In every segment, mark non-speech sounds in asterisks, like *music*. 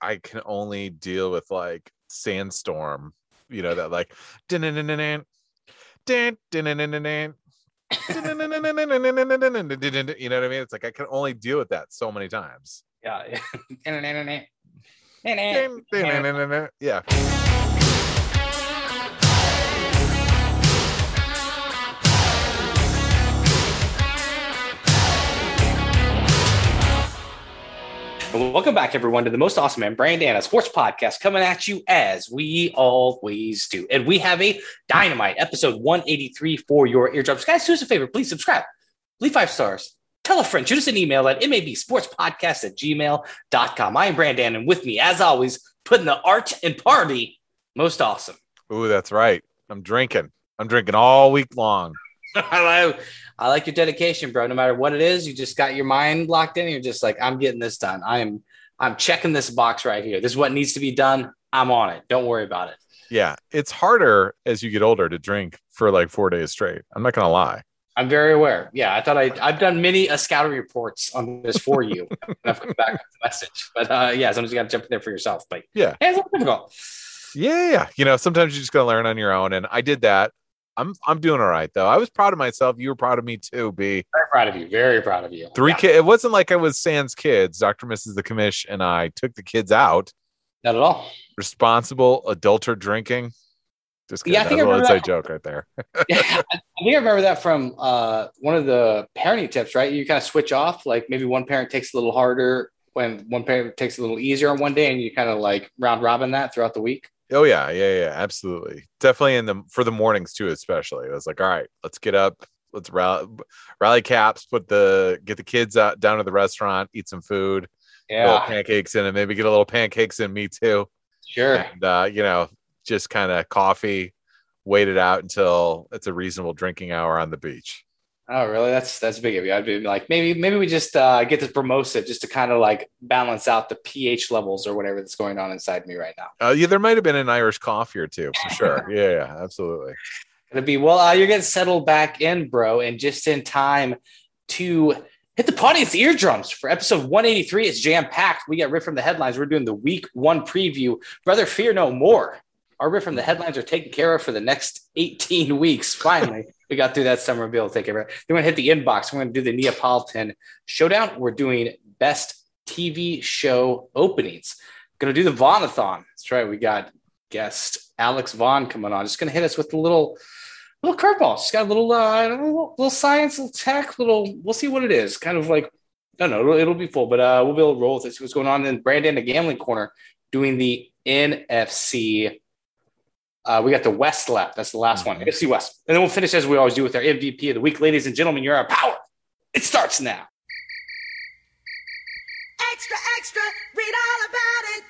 I can only deal with like sandstorm, you know, that like you know what I mean? It's like I can only deal with that so many times. Yeah. yeah. Welcome back, everyone, to the most awesome and Brandana Sports Podcast coming at you as we always do. And we have a dynamite episode 183 for your eardrums. Guys, do us a favor, please subscribe, leave five stars, tell a friend, shoot us an email at mabsportspodcast at gmail.com. I am Brandon, and with me, as always, putting the art and party most awesome. Ooh, that's right. I'm drinking. I'm drinking all week long. *laughs* I like, I like your dedication, bro. No matter what it is, you just got your mind locked in. you're just like, I'm getting this done. I am, I'm checking this box right here. This is what needs to be done. I'm on it. Don't worry about it. Yeah, it's harder as you get older to drink for like four days straight. I'm not gonna lie. I'm very aware. Yeah, I thought I I've done many a scouting reports on this for you. *laughs* I've come back with the message, but uh, yeah, sometimes you got to jump in there for yourself. But yeah, it's difficult. Yeah, yeah, you know, sometimes you just gotta learn on your own, and I did that. I'm I'm doing all right though. I was proud of myself. You were proud of me too, B. Very proud of you. Very proud of you. Three yeah. kids. It wasn't like I was Sans kids. Dr. Mrs. the commish and I took the kids out. Not at all. Responsible adulter drinking. Just kidding. yeah, I think That's I remember that. joke right there. yeah, *laughs* I think I remember that from uh, one of the parenting tips. Right, you kind of switch off. Like maybe one parent takes a little harder when one parent takes a little easier on one day, and you kind of like round robin that throughout the week. Oh yeah, yeah, yeah, absolutely. Definitely in the for the mornings too, especially. I was like, all right, let's get up, let's rally, rally caps, put the get the kids out down to the restaurant, eat some food, yeah, pancakes in, and maybe get a little pancakes in me too. Sure. And uh, you know, just kind of coffee, wait it out until it's a reasonable drinking hour on the beach. Oh, really? That's that's big of you. I'd be like, maybe maybe we just uh, get this Formosa just to kind of like balance out the pH levels or whatever that's going on inside me right now. Uh, yeah, there might have been an Irish coffee or two for sure. *laughs* yeah, yeah, absolutely. Gonna be well. Uh, you're getting settled back in, bro, and just in time to hit the audience eardrums for episode 183. It's jam packed. We got ripped from the headlines. We're doing the week one preview. Brother, fear no more. Our riff from the headlines are taken care of for the next 18 weeks. Finally we got through that summer and be able to take it. Then we're gonna hit the inbox. We're gonna do the Neapolitan showdown. We're doing best TV show openings. Gonna do the Vaughnathon. That's right. We got guest Alex Vaughn coming on. Just gonna hit us with a little little curveball. Just got a little uh little, science, little tech, little we'll see what it is. Kind of like I don't know, it'll, it'll be full, but uh we'll be able to roll with it. See What's going on? Then Brandon, the gambling corner, doing the NFC uh, we got the West left. That's the last one. AFC West. And then we'll finish as we always do with our MVP of the week. Ladies and gentlemen, you're our power. It starts now. Extra, extra, read all about it.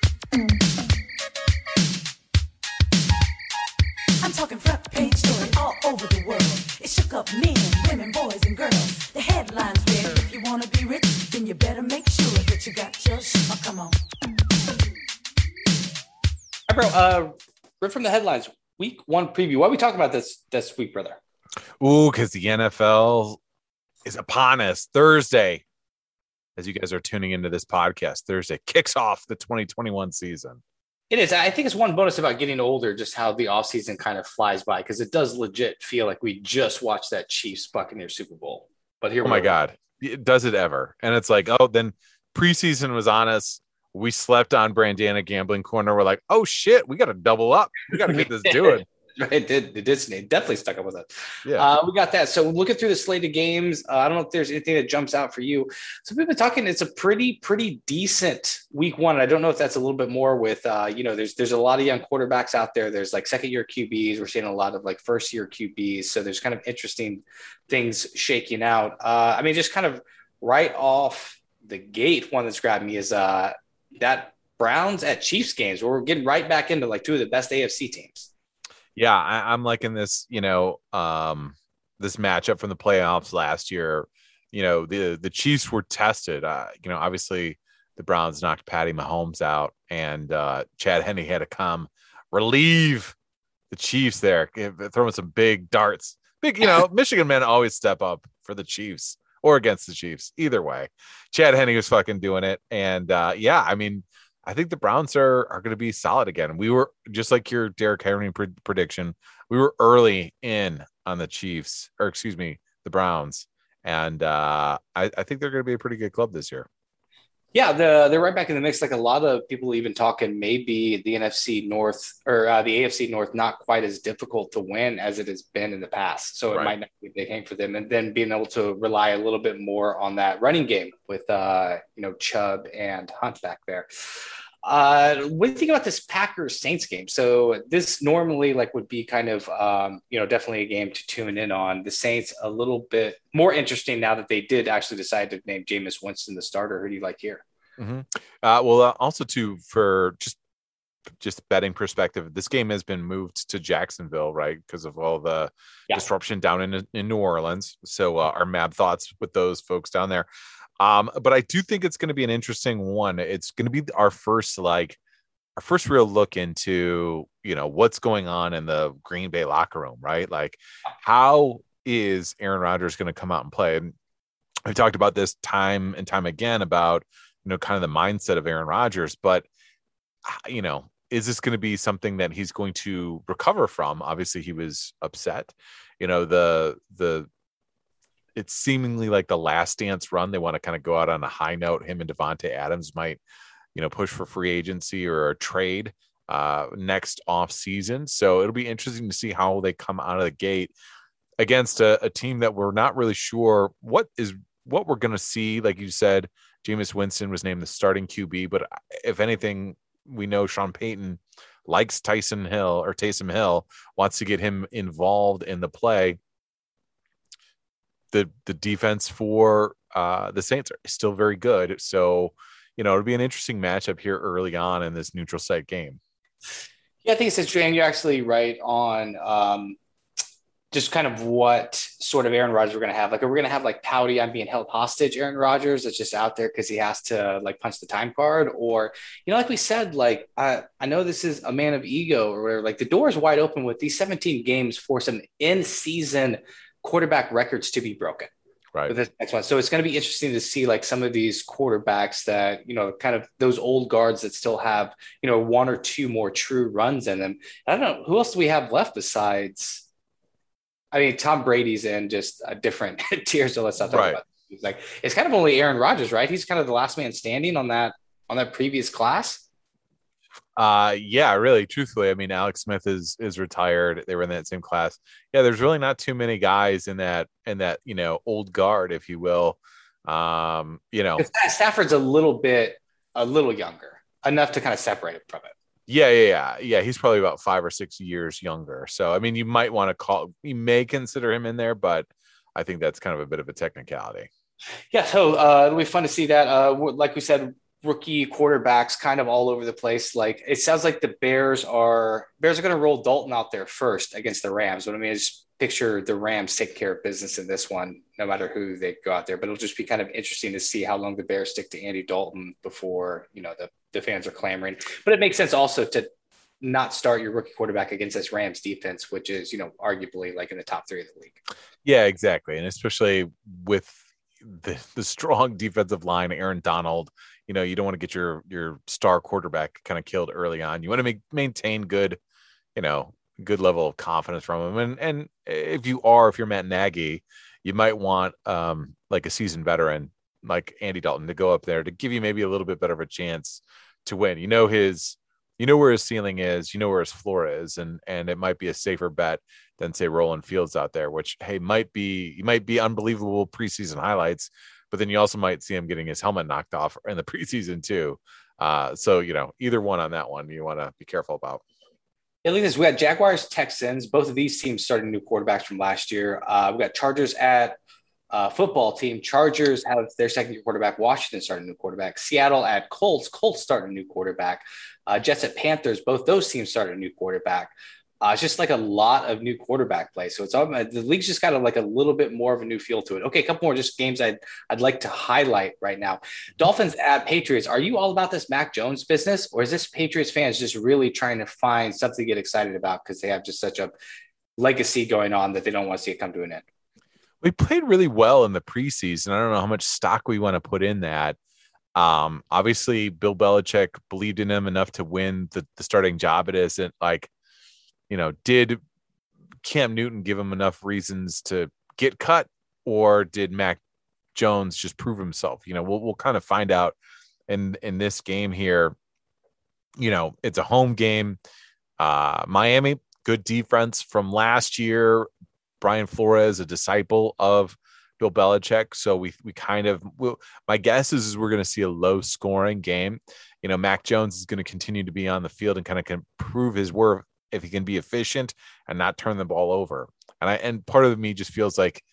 I'm talking front page story all over the world. It shook up men, women, boys, and girls. The headlines read, if you want to be rich, then you better make sure that you got your shit. Oh, come on. Hey, bro, uh, Right from the headlines, week one preview. Why are we talking about this this week, brother? Ooh, because the NFL is upon us Thursday. As you guys are tuning into this podcast, Thursday kicks off the 2021 season. It is. I think it's one bonus about getting older, just how the offseason kind of flies by, because it does legit feel like we just watched that Chiefs Buccaneers Super Bowl. But here, oh my God, it does it ever? And it's like, oh, then preseason was on us we slept on Brandana Gambling Corner. We're like, oh shit, we got to double up. We got to get this doing. *laughs* it did. It did. It definitely stuck up with us. Yeah, uh, we got that. So looking through the slate of games, uh, I don't know if there's anything that jumps out for you. So we've been talking. It's a pretty, pretty decent week one. I don't know if that's a little bit more with, uh, you know, there's there's a lot of young quarterbacks out there. There's like second year QBs. We're seeing a lot of like first year QBs. So there's kind of interesting things shaking out. Uh, I mean, just kind of right off the gate, one that's grabbed me is uh that Browns at Chiefs games where we're getting right back into like two of the best AFC teams. Yeah, I, am liking this, you know, um, this matchup from the playoffs last year. You know, the the Chiefs were tested. Uh, you know, obviously the Browns knocked Patty Mahomes out, and uh, Chad Henne had to come relieve the Chiefs there, throwing some big darts. Big, you know, *laughs* Michigan men always step up for the Chiefs or against the Chiefs. Either way, Chad Henne was fucking doing it. And uh, yeah, I mean, I think the Browns are are going to be solid again. We were just like your Derrick Henry pre- prediction. We were early in on the Chiefs, or excuse me, the Browns, and uh, I, I think they're going to be a pretty good club this year. Yeah, the, they're right back in the mix. Like a lot of people even talking, maybe the NFC North or uh, the AFC North not quite as difficult to win as it has been in the past. So it right. might not be a big game for them. And then being able to rely a little bit more on that running game with uh, you know Chubb and Hunt back there. Uh, what do you think about this Packers Saints game? So this normally like would be kind of um, you know definitely a game to tune in on. The Saints a little bit more interesting now that they did actually decide to name Jameis Winston the starter. Who do you like here? Mm-hmm. Uh, well, uh, also too for just just betting perspective, this game has been moved to Jacksonville, right, because of all the yeah. disruption down in in New Orleans. So uh, our mad thoughts with those folks down there. Um, but I do think it's going to be an interesting one. It's going to be our first like our first real look into you know what's going on in the Green Bay locker room, right? Like how is Aaron Rodgers going to come out and play? And we've talked about this time and time again about you know, kind of the mindset of Aaron Rodgers. But, you know, is this going to be something that he's going to recover from? Obviously, he was upset. You know, the, the, it's seemingly like the last dance run. They want to kind of go out on a high note. Him and Davante Adams might, you know, push for free agency or a trade uh, next off season. So it'll be interesting to see how they come out of the gate against a, a team that we're not really sure what is what we're going to see. Like you said, Jameis Winston was named the starting QB, but if anything, we know Sean Payton likes Tyson Hill or Taysom Hill, wants to get him involved in the play. The the defense for uh, the Saints are still very good, so you know it'll be an interesting matchup here early on in this neutral site game. Yeah, I think it's interesting. You're actually right on. Um, just kind of what sort of Aaron Rodgers we're going to have. Like, are we going to have like pouty, I'm being held hostage Aaron Rodgers that's just out there because he has to like punch the time card? Or, you know, like we said, like, I, I know this is a man of ego or whatever. Like, the door is wide open with these 17 games for some in season quarterback records to be broken. Right. With this next one. So it's going to be interesting to see like some of these quarterbacks that, you know, kind of those old guards that still have, you know, one or two more true runs in them. I don't know who else do we have left besides I mean, Tom Brady's in just a different *laughs* tier, so let's not talk right. about. It. like it's kind of only Aaron Rodgers, right? He's kind of the last man standing on that on that previous class. Uh yeah, really, truthfully. I mean, Alex Smith is is retired. They were in that same class. Yeah, there's really not too many guys in that in that, you know, old guard, if you will. Um, you know, Stafford's a little bit a little younger, enough to kind of separate it from it. Yeah, yeah, yeah, yeah. He's probably about five or six years younger. So, I mean, you might want to call. You may consider him in there, but I think that's kind of a bit of a technicality. Yeah, so uh, it'll be fun to see that. Uh, like we said, rookie quarterbacks kind of all over the place. Like it sounds like the Bears are Bears are going to roll Dalton out there first against the Rams. But I mean, just picture the Rams take care of business in this one, no matter who they go out there. But it'll just be kind of interesting to see how long the Bears stick to Andy Dalton before you know the the fans are clamoring. But it makes sense also to not start your rookie quarterback against this Rams defense, which is you know arguably like in the top three of the league. Yeah, exactly, and especially with the the strong *laughs* defensive line, Aaron Donald. You know, you don't want to get your your star quarterback kind of killed early on. You want to make, maintain good, you know, good level of confidence from him. And and if you are, if you're Matt Nagy, you might want um like a seasoned veteran like Andy Dalton to go up there to give you maybe a little bit better of a chance to win. You know his you know where his ceiling is, you know where his floor is, and and it might be a safer bet than say Roland Fields out there, which hey might be you might be unbelievable preseason highlights, but then you also might see him getting his helmet knocked off in the *laughs* preseason too. Uh, so you know either one on that one you want to be careful about. At this. We got Jaguars, Texans. Both of these teams starting new quarterbacks from last year. Uh, we got Chargers at uh, football team. Chargers have their second year quarterback. Washington starting a new quarterback. Seattle at Colts. Colts starting a new quarterback. Uh, Jets at Panthers. Both those teams started a new quarterback. Uh, it's just like a lot of new quarterback play. So it's all the league's just got a, like a little bit more of a new feel to it. Okay, a couple more just games I'd I'd like to highlight right now. Dolphins at Patriots. Are you all about this Mac Jones business, or is this Patriots fans just really trying to find something to get excited about because they have just such a legacy going on that they don't want to see it come to an end? we played really well in the preseason. I don't know how much stock we want to put in that. Um, obviously, Bill Belichick believed in him enough to win the, the starting job. It isn't like, you know, did Cam Newton give him enough reasons to get cut, or did Mac Jones just prove himself? You know, we'll we'll kind of find out in in this game here. You know, it's a home game. Uh, Miami, good defense from last year. Brian Flores, a disciple of Bill Belichick. So we we kind of will. My guess is, is we're going to see a low scoring game. You know, Mac Jones is going to continue to be on the field and kind of can prove his worth if he can be efficient and not turn the ball over. And I and part of me just feels like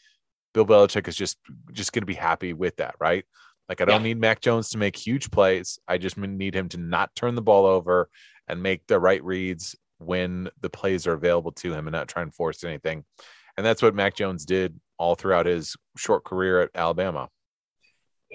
Bill Belichick is just just going to be happy with that, right? Like I don't yeah. need Mac Jones to make huge plays. I just need him to not turn the ball over and make the right reads when the plays are available to him and not try and force anything. And that's what Mac Jones did all throughout his short career at Alabama.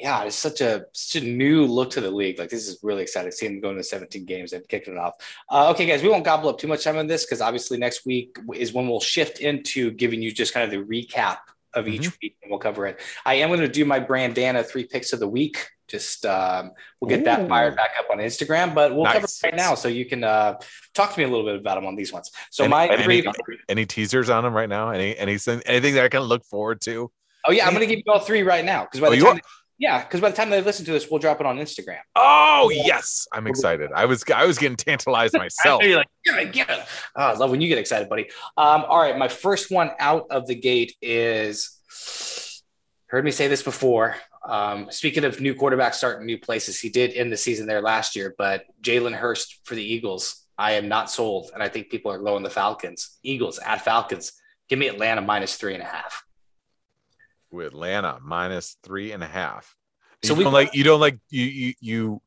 Yeah, it's such a such a new look to the league. Like this is really exciting. Seeing them going to 17 games and kicking it off. Uh, okay, guys, we won't gobble up too much time on this because obviously next week is when we'll shift into giving you just kind of the recap of each mm-hmm. week and we'll cover it. I am going to do my Brandana three picks of the week. Just um, we'll get Ooh. that fired back up on Instagram, but we'll nice. cover it right now so you can uh, talk to me a little bit about them on these ones. So any, my any, three, any teasers on them right now? Any anything anything that I can look forward to? Oh yeah, I'm going to give you all three right now because by oh, the time. Yeah, because by the time they listen to this, we'll drop it on Instagram. Oh yes, I'm excited. I was I was getting tantalized *laughs* myself. You're like, yeah, yeah. Oh, I love when you get excited, buddy. Um, all right, my first one out of the gate is heard me say this before. Um, speaking of new quarterbacks starting new places, he did end the season there last year, but Jalen Hurts for the Eagles, I am not sold. And I think people are low on the Falcons. Eagles at Falcons. Give me Atlanta minus three and a half. With Atlanta minus three and a half. So you we don't like you don't like you you you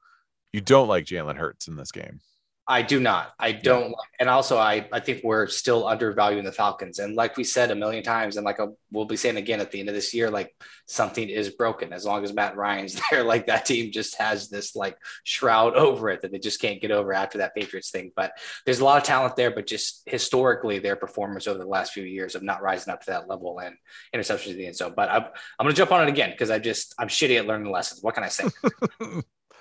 you don't like Jalen Hurts in this game. I do not. I don't. Yeah. And also, I, I think we're still undervaluing the Falcons. And like we said a million times, and like a, we'll be saying again at the end of this year, like something is broken. As long as Matt Ryan's *laughs* there, like that team just has this like shroud over it that they just can't get over after that Patriots thing. But there's a lot of talent there, but just historically, their performance over the last few years of not rising up to that level and interceptions in the end zone. But I'm, I'm going to jump on it again because I just, I'm shitty at learning lessons. What can I say? *laughs*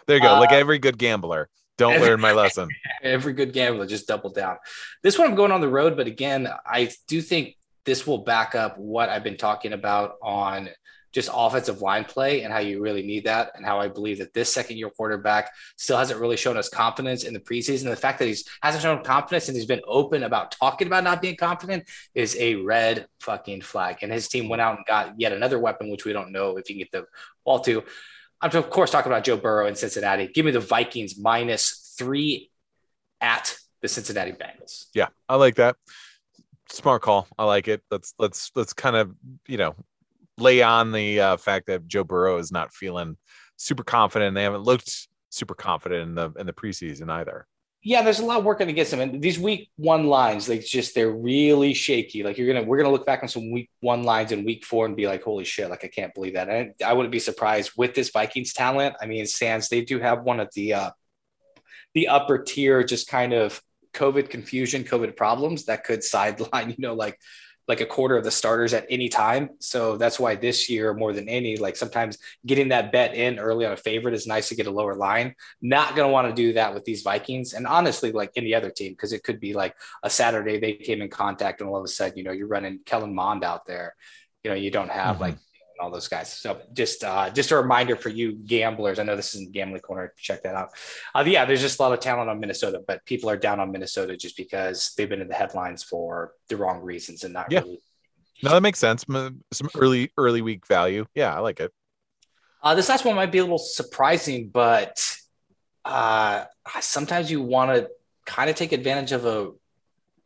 there you go. Uh, like every good gambler don't every, learn my lesson. *laughs* Every good gambler just double down. This one I'm going on the road, but again, I do think this will back up what I've been talking about on just offensive line play and how you really need that, and how I believe that this second year quarterback still hasn't really shown us confidence in the preseason. The fact that he's hasn't shown confidence and he's been open about talking about not being confident is a red fucking flag. And his team went out and got yet another weapon, which we don't know if he can get the ball to. I'm of course talking about Joe Burrow in Cincinnati. Give me the Vikings minus three at the Cincinnati Bengals. Yeah, I like that. Smart call. I like it. Let's let's let's kind of you know lay on the uh, fact that Joe Burrow is not feeling super confident. They haven't looked super confident in the in the preseason either yeah, there's a lot working against them. And these week one lines, like just they're really shaky. Like you're gonna we're gonna look back on some week one lines in week four and be like, holy shit, like I can't believe that. And I wouldn't be surprised with this Vikings talent. I mean, Sands, they do have one of the uh the upper tier, just kind of COVID confusion, COVID problems that could *laughs* sideline, you know, like like a quarter of the starters at any time. So that's why this year, more than any, like sometimes getting that bet in early on a favorite is nice to get a lower line. Not going to want to do that with these Vikings. And honestly, like any other team, because it could be like a Saturday they came in contact and all of a sudden, you know, you're running Kellen Mond out there. You know, you don't have mm-hmm. like all those guys. So just uh, just a reminder for you gamblers. I know this isn't gambling corner. Check that out. Uh, yeah, there's just a lot of talent on Minnesota, but people are down on Minnesota just because they've been in the headlines for the wrong reasons and not yeah. really. No, that makes sense. Some early early week value. Yeah, I like it. Uh, this last one might be a little surprising, but uh, sometimes you want to kind of take advantage of a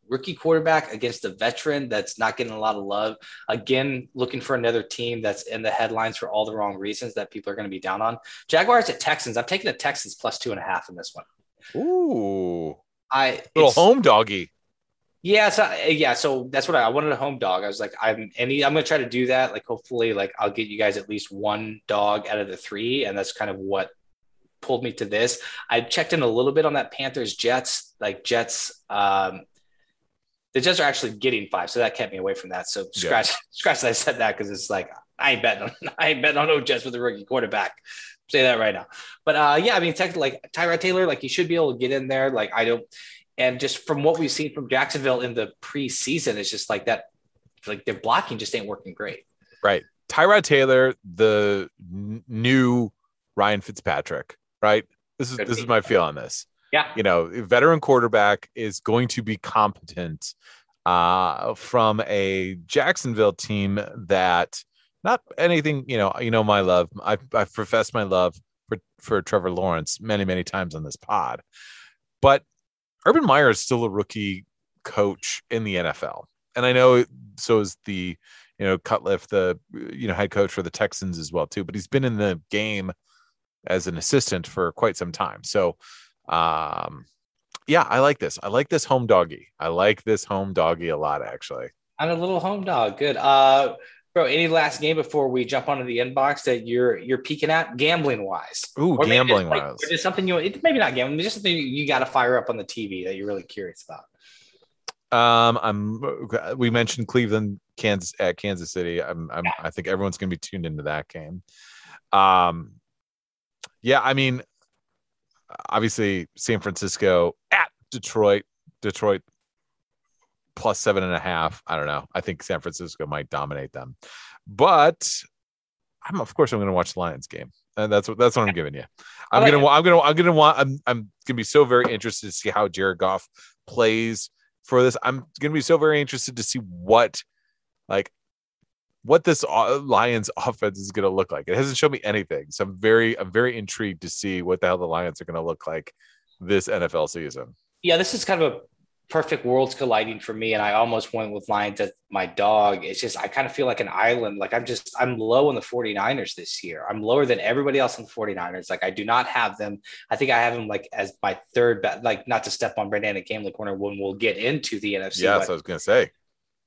rookie quarterback against a veteran that's not getting a lot of love. Again, looking for another team that's in the headlines for all the wrong reasons that people are going to be down on. Jaguars at Texans. I'm taking the Texans plus two and a half in this one. Ooh, I little home doggy. Yeah, so yeah, so that's what I, I, wanted a home dog. I was like, I'm any, I'm gonna try to do that. Like, hopefully, like I'll get you guys at least one dog out of the three, and that's kind of what pulled me to this. I checked in a little bit on that Panthers Jets, like Jets. Um, the Jets are actually getting five, so that kept me away from that. So scratch, yeah. *laughs* scratch that I said that because it's like I ain't betting on *laughs* I ain't betting on no Jets with a rookie quarterback. say that right now. But uh, yeah, I mean, technically, like Tyrod Taylor, like he should be able to get in there. Like I don't, and just from what we've seen from Jacksonville in the preseason, it's just like that. Like their blocking just ain't working great. Right, Tyrod Taylor, the n- new Ryan Fitzpatrick. Right. This is Could this be. is my feel on this. Yeah. You know, veteran quarterback is going to be competent uh, from a Jacksonville team that not anything. You know, you know my love. I I've professed my love for for Trevor Lawrence many many times on this pod, but Urban Meyer is still a rookie coach in the NFL, and I know so is the you know Cutliff, the you know head coach for the Texans as well too. But he's been in the game as an assistant for quite some time. So, um, yeah, I like this. I like this home doggy. I like this home doggy a lot, actually. I'm a little home dog. Good. Uh, bro, any last game before we jump onto the inbox that you're you're peeking at gambling wise? Ooh, Or gambling like, wise. or just something you maybe not gambling, just something you, you got to fire up on the TV that you're really curious about. Um, I'm. We mentioned Cleveland, Kansas at Kansas City. I'm. I'm I think everyone's going to be tuned into that game. Um, yeah, I mean, obviously San Francisco at Detroit. Detroit plus seven and a half. I don't know. I think San Francisco might dominate them, but I'm of course I'm going to watch the Lions game, and that's what that's what I'm giving you. I'm gonna. I'm gonna. I'm gonna want. I'm. I'm gonna be so very interested to see how Jared Goff plays for this. I'm gonna be so very interested to see what, like, what this uh, Lions offense is gonna look like. It hasn't shown me anything, so I'm very. I'm very intrigued to see what the hell the Lions are gonna look like this NFL season. Yeah, this is kind of a perfect worlds colliding for me, and I almost went with Lions as my dog. It's just I kind of feel like an island. Like I'm just I'm low on the 49ers this year. I'm lower than everybody else on the 49ers. Like I do not have them. I think I have them like as my third bet. Like not to step on Brandana Gambling corner when we'll get into the NFC. Yeah, that's what I was gonna say.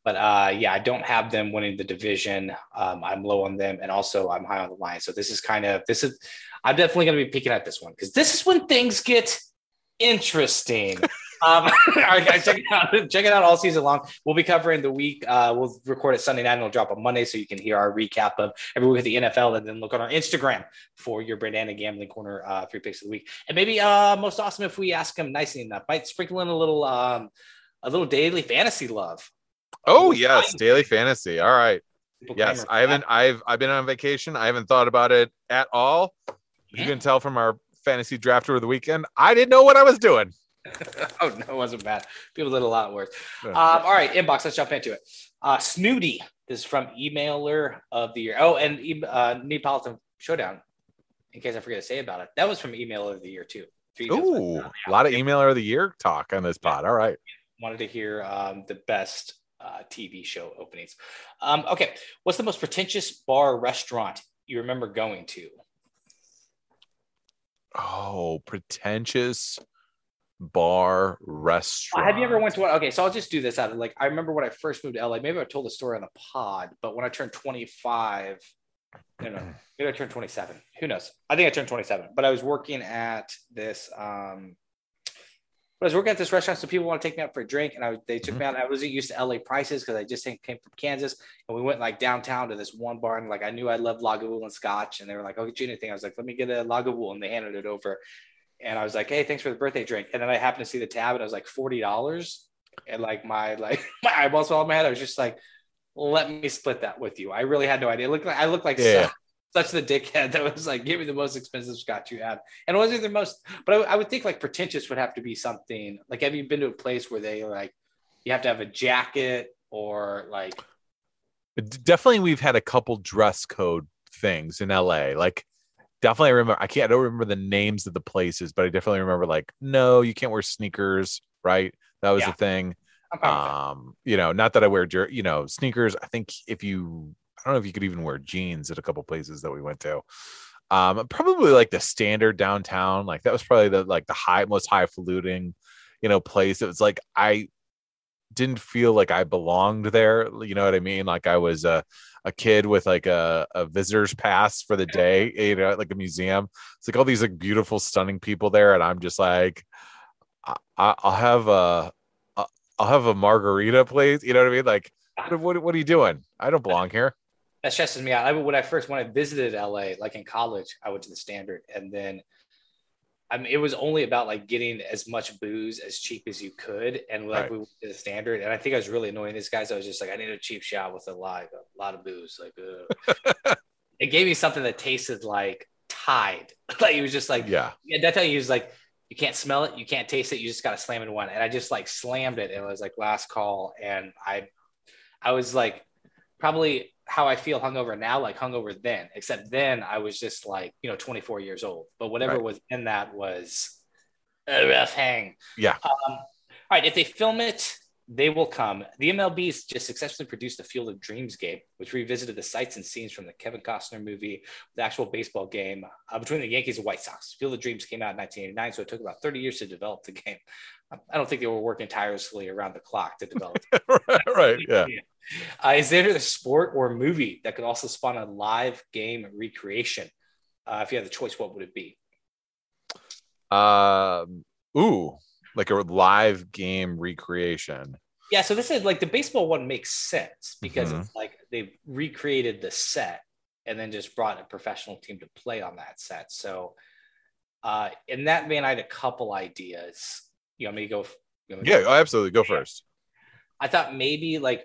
But uh, yeah, I don't have them winning the division. Um, I'm low on them, and also I'm high on the Lions. So this is kind of this is. I'm definitely going to be peeking at this one because this is when things get interesting. *laughs* um, *laughs* all right, guys, check it out. *laughs* Check it out all season long. We'll be covering the week. Uh, we'll record it Sunday night and it'll drop on Monday, so you can hear our recap of every week of the NFL, and then look on our Instagram for your Brandana Gambling Corner uh, three picks of the week. And maybe uh, most awesome if we ask him nicely enough, might sprinkle in a little um, a little daily fantasy love. Oh yes, daily fantasy. All right. Yes, I haven't. I've I've been on vacation. I haven't thought about it at all. You can tell from our fantasy draft over the weekend. I didn't know what I was doing. *laughs* oh no, it wasn't bad. People did a lot worse. Um, all right, inbox. Let's jump into it. Uh, Snooty. This is from emailer of the year. Oh, and uh, Neapolitan Showdown. In case I forget to say about it, that was from emailer of the year too. Three Ooh, a lot of emailer of the year talk on this pod. All right. wanted to hear um, the best uh, TV show openings. Um, okay, what's the most pretentious bar restaurant you remember going to? Oh, pretentious bar restaurant. Have you ever went to one? Okay, so I'll just do this out of like I remember when I first moved to LA. Maybe I told the story on the pod, but when I turned 25, no, no, maybe I turned 27. Who knows? I think I turned 27. But I was working at this. um I was working at this restaurant, so people want to take me out for a drink, and I they took me mm-hmm. out. I wasn't used to LA prices because I just came from Kansas, and we went like downtown to this one bar, and like I knew I loved Lagavulin Scotch, and they were like, "I'll get you anything." I was like, "Let me get a Lagavulin," and they handed it over, and I was like, "Hey, thanks for the birthday drink." And then I happened to see the tab, and I was like forty dollars, and like my like *laughs* my eyeballs fell on my head. I was just like, "Let me split that with you." I really had no idea. It looked like I looked like Yeah. Such, the dickhead that was like, "Give me the most expensive scotch you have," and it wasn't the most. But I, I would think like pretentious would have to be something like. Have you been to a place where they like you have to have a jacket or like Definitely, we've had a couple dress code things in LA. Like, definitely, I remember. I can't. I don't remember the names of the places, but I definitely remember. Like, no, you can't wear sneakers. Right? That was Yeah. the thing. I'm fine with that. Um, you know, not that I wear, jer- you know, sneakers. I think if you, I don't know if you could even wear jeans at a couple places that we went to. Um, probably like the standard downtown. Like that was probably the like the high, most highfalutin, you know, place. It was like I didn't feel like I belonged there. You know what I mean? Like I was a a kid with like a, a visitor's pass for the day, you know, like a museum. It's like all these like beautiful, stunning people there, and I'm just like, I, I- I'll have a, I'll have a margarita, please. You know what I mean? Like, what, what, what are you doing? I don't belong here. That stresses me out. I, when I first when I visited LA, like in college, I went to the Standard, and then I mean, it was only about like getting as much booze as cheap as you could, and like Right. we went to the Standard, and I think I was really annoying these guys. I was just like, I need a cheap shot with a lot, a lot of booze. Like, *laughs* it gave me something that tasted like Tide. *laughs* like it was just like, Yeah. yeah, that's how he was like, you can't smell it, you can't taste it, you just got to slam it one. And I just like slammed it, and it was like last call, and I, I was like, probably how I feel hungover now, like hungover then, except then I was just like, you know, 24 years old. But whatever Right. was in that was a rough hang. Yeah. Um, all right. If they film it, they will come. The MLB's just successfully produced the Field of Dreams game, which revisited the sights and scenes from the Kevin Costner movie, the actual baseball game uh, between the Yankees and White Sox. Field of Dreams came out in 1989, so it took about 30 years to develop the *laughs* game. I don't think they were working tirelessly around the clock to develop *laughs* right. *laughs* Yeah. uh, is there a sport or movie that could also spawn a live game recreation? Uh, if you had the choice, what would it be? Um. Ooh, like a live game recreation. Yeah, so this is like the baseball one makes sense because Mhm. it's like they've recreated the set and then just brought a professional team to play on that set. So, uh, in that vein, I had a couple ideas. You want me to go? you want me to Yeah. Absolutely. Go first. I thought maybe like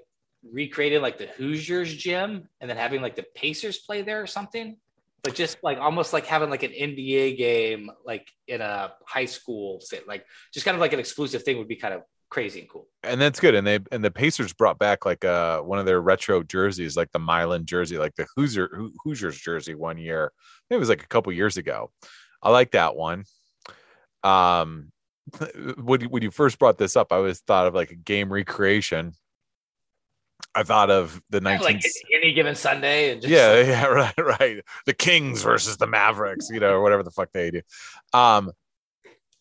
recreated like the Hoosiers gym and then having like the Pacers play there or something. But just like almost like having like an NBA game like in a high school like just kind of like an exclusive thing would be kind of crazy and cool. and that's good. And they and the Pacers brought back like uh one of their retro jerseys, like the Milan jersey, like the Hoosier Hoosiers jersey one year. It was like a couple years ago. I like that one. Um, *laughs* when you- when you first brought this up, I was thought of like a game recreation. I thought of the Like 19 any given Sunday and just yeah, *laughs* yeah, right, right. The Kings versus the Mavericks, you know, or whatever the fuck they do. Um,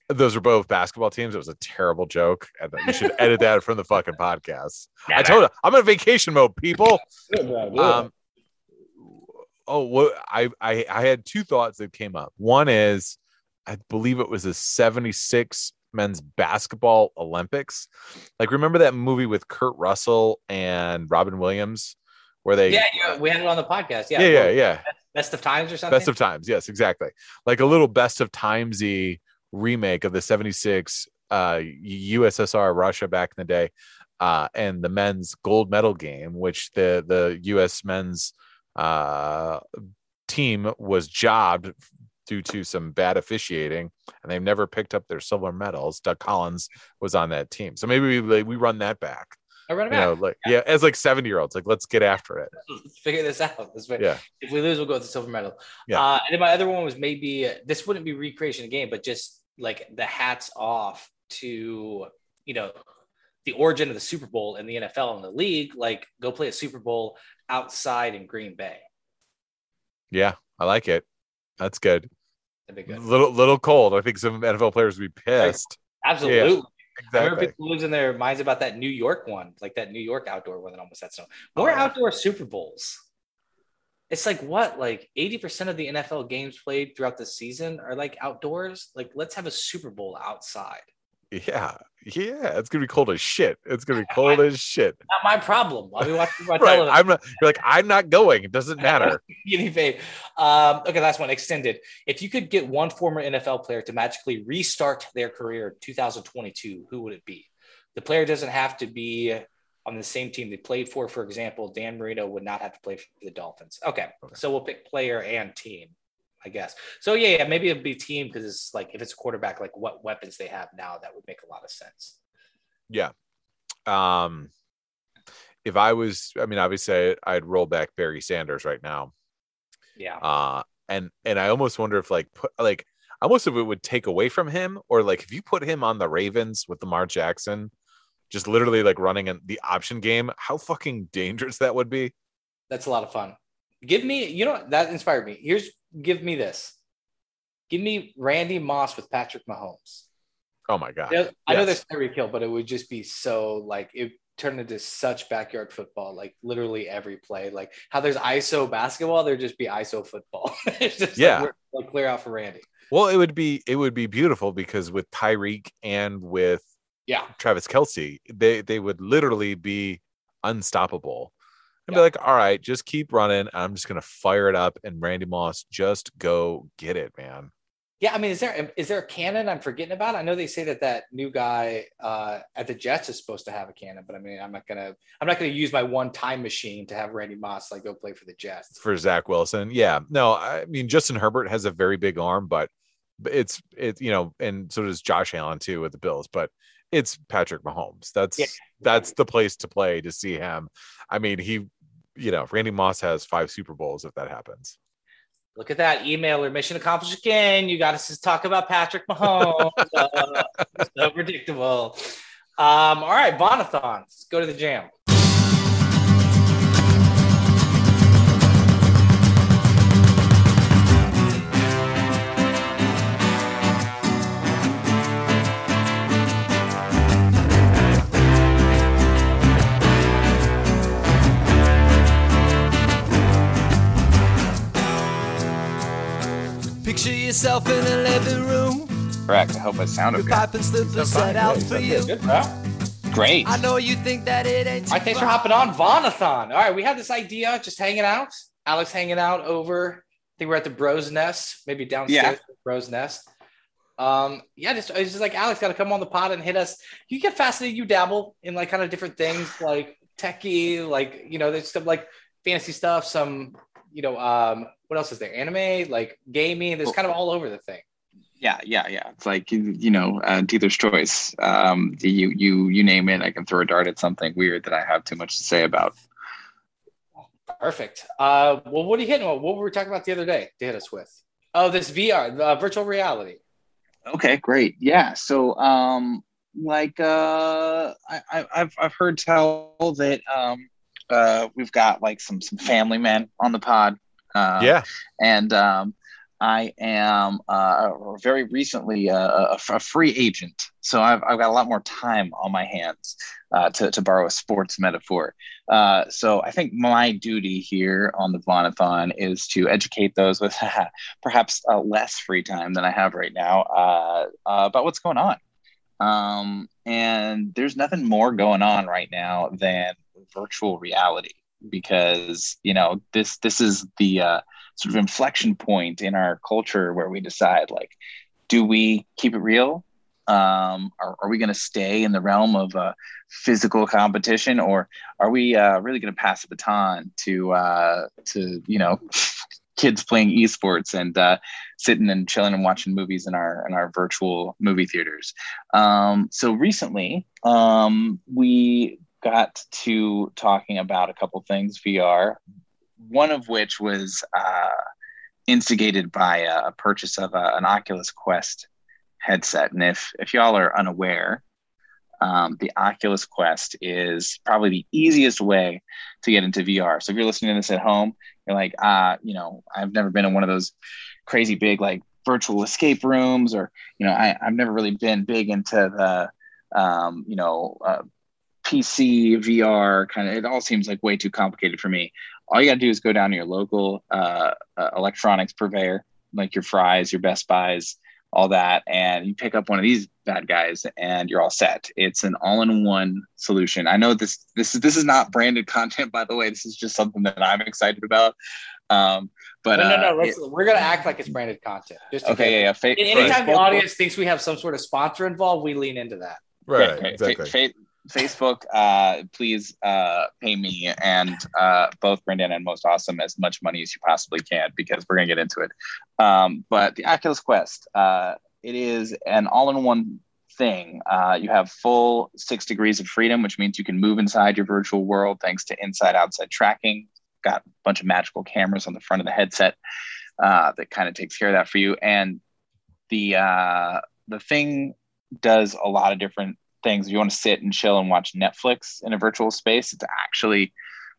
those were both basketball teams. It was a terrible joke. And you should *laughs* edit that from the fucking podcast. I told you, I'm in vacation mode, people. Um, oh, what I, I I had two thoughts that came up. One is, I believe it was the '76 men's basketball Olympics. Like, remember that movie with Kurt Russell and Robin Williams, where they yeah, yeah, we had it on the podcast. Yeah, yeah, yeah, yeah. Best of times or something. Best of times. Yes, exactly. Like a little best of timesy remake of the 76 uh USSR Russia back in the day. Uh, and the men's gold medal game, which the the U.S. men's uh, team was jobbed due to some bad officiating, and they've never picked up their silver medals. Doug Collins was on that team, so maybe we we run that back. I run it You know, back. like yeah, as like seventy year olds, like let's get after it. Let's *laughs* figure this out. Let's figure- Yeah. If we lose, we'll go with the silver medal. Yeah. Uh, and then my other one was maybe uh, this wouldn't be recreation of the game, but just like the hats off to you know the origin of the Super Bowl and the NFL and the league. Like go play a Super Bowl outside in Green Bay. Yeah, I like it. That's good. That'd be good. Little little cold. I think some NFL players would be pissed. Absolutely. I remember Exactly. people losing their minds about that New York one, like that New York outdoor one that almost had snow. More Oh, outdoor Super Bowls. It's like what, like 80% of the NFL games played throughout the season are like outdoors. Like, let's have a Super Bowl outside. Yeah, yeah. It's gonna be cold as shit. It's gonna be *laughs* cold as shit. Not my problem. I'll be watching my Right. I'm not. You're like I'm not going. It doesn't *laughs* matter. Guinea pig. Um, okay, last one. Extended. If you could get one former NFL player to magically restart their career in 2022, who would it be? The player doesn't have to be on the same team they played for. For example, Dan Marino would not have to play for the Dolphins. Okay, Okay. so we'll pick player and team, I guess. So yeah, yeah maybe it'd be team because it's like if it's a quarterback, like what weapons they have now, that would make a lot of sense. Yeah. Um, if I was, I mean, obviously, I'd roll back Barry Sanders right now. Yeah. Uh, and and I almost wonder if like put like almost if it would take away from him or like if you put him on the Ravens with Lamar Jackson, just literally like running in the option game, how fucking dangerous that would be. That's a lot of fun. Give me, you know, that inspired me. Here's, give me this. Give me Randy Moss with Patrick Mahomes. Oh my god. Yeah, I know there's Tyreek Hill, but it would just be so like it turned into such backyard football, like literally every play. Like how there's ISO basketball, there'd just be ISO football. *laughs* it's just Yeah. like, like clear out for Randy. Well, it would be it would be beautiful because with Tyreek and with Yeah. Travis Kelce, they they would literally be unstoppable. And be like, all right, just keep running. I'm just gonna fire it up, and Randy Moss just go get it, man. Yeah, I mean, is there is there a cannon I'm forgetting about? I know they say that that new guy uh, at the Jets is supposed to have a cannon, but I mean, I'm not gonna I'm not gonna use my one time machine to have Randy Moss like go play for the Jets for Zach Wilson. Yeah, no, I mean Justin Herbert has a very big arm, but it's it you know, and so does Josh Allen too with the Bills, but it's Patrick Mahomes. That's yeah. that's the place to play to see him. I mean, he, you know, Randy Moss has five Super Bowls if that happens. Look at that emailer mission accomplished again. You got us to talk about Patrick Mahomes. *laughs* uh, so predictable. Um, all right, Vaughnathon. Let's go to the jam. Picture yourself in a living room. Correct. I hope I sounded good. Pipe and slippers set out for you. Good, bro. Great. I know you think that it ain't. All right, thanks for hopping on, Vaughnathon. All right, we had this idea, just hanging out. Alex hanging out over. I think we're at the Bros Nest, maybe downstairs. Yeah. Bros Nest. Um, yeah, just it's just like Alex got to come on the pod and hit us. You get fascinated. You dabble in like kind of different things, like techie, like you know, there's some like fantasy stuff, some you know, um, what else is there? Anime, like gaming. There's kind of all over the thing. Yeah, yeah, yeah. It's like you know, uh, dealer's choice. Um, you you you name it, I can throw a dart at something weird that I have too much to say about. Perfect. Uh, well, what are you hitting? What were we talking about the other day? To hit us with? Oh, this VR, the virtual reality. Okay, great. Yeah. So, um, like, uh, I, I've I've heard tell that um, uh, we've got like some some family men on the pod. Uh, yeah, and um, I am uh, very recently a, a, a, free agent, so I've, I've got a lot more time on my hands uh, to, to borrow a sports metaphor. Uh, so I think my duty here on the Vaughnathon is to educate those with *laughs* perhaps uh, less free time than I have right now uh, uh, about what's going on. Um, and there's nothing more going on right now than virtual reality because you know this this is the uh, sort of inflection point in our culture where we decide like do we keep it real? Um, are, are we going to stay in the realm of uh, physical competition or are we uh, really going to pass the baton to uh, to you know *laughs* kids playing esports and uh, sitting and chilling and watching movies in our in our virtual movie theaters? Um, so recently um, we got to talking about a couple things VR, one of which was uh, instigated by a, a purchase of a, an Oculus Quest headset. And if, if y'all are unaware, um, the Oculus Quest is probably the easiest way to get into VR. So if you're listening to this at home, you're like, ah, you know, I've never been in one of those crazy big like virtual escape rooms, or you know, I, have never really been big into the, um, you know, uh, PC, VR, kind of, it all seems like way too complicated for me. All you got to do is go down to your local uh, uh, electronics purveyor, like your Fry's, your Best Buys, all that, and you pick up one of these bad guys, and you're all set. It's an all-in-one solution. I know this this is this is not branded content, by the way. This is just something that I'm excited about. Um, but no, no, no. Uh, it, we're gonna act like it's branded content. Just okay, yeah, yeah. Fa- anytime the audience thinks we have some sort of sponsor involved, we lean into that. Right, right exactly. Fa- Facebook, uh, please uh, pay me and uh, both Brandon and Most Awesome as much money as you possibly can because we're gonna get into it. Um, but the Oculus Quest, uh, it is an all-in-one thing. Uh, you have full six degrees of freedom, which means you can move inside your virtual world thanks to inside-outside tracking. Got a bunch of magical cameras on the front of the headset uh, that kind of takes care of that for you. And the the thing does a lot of different things. If you want to sit and chill and watch Netflix in a virtual space, it's actually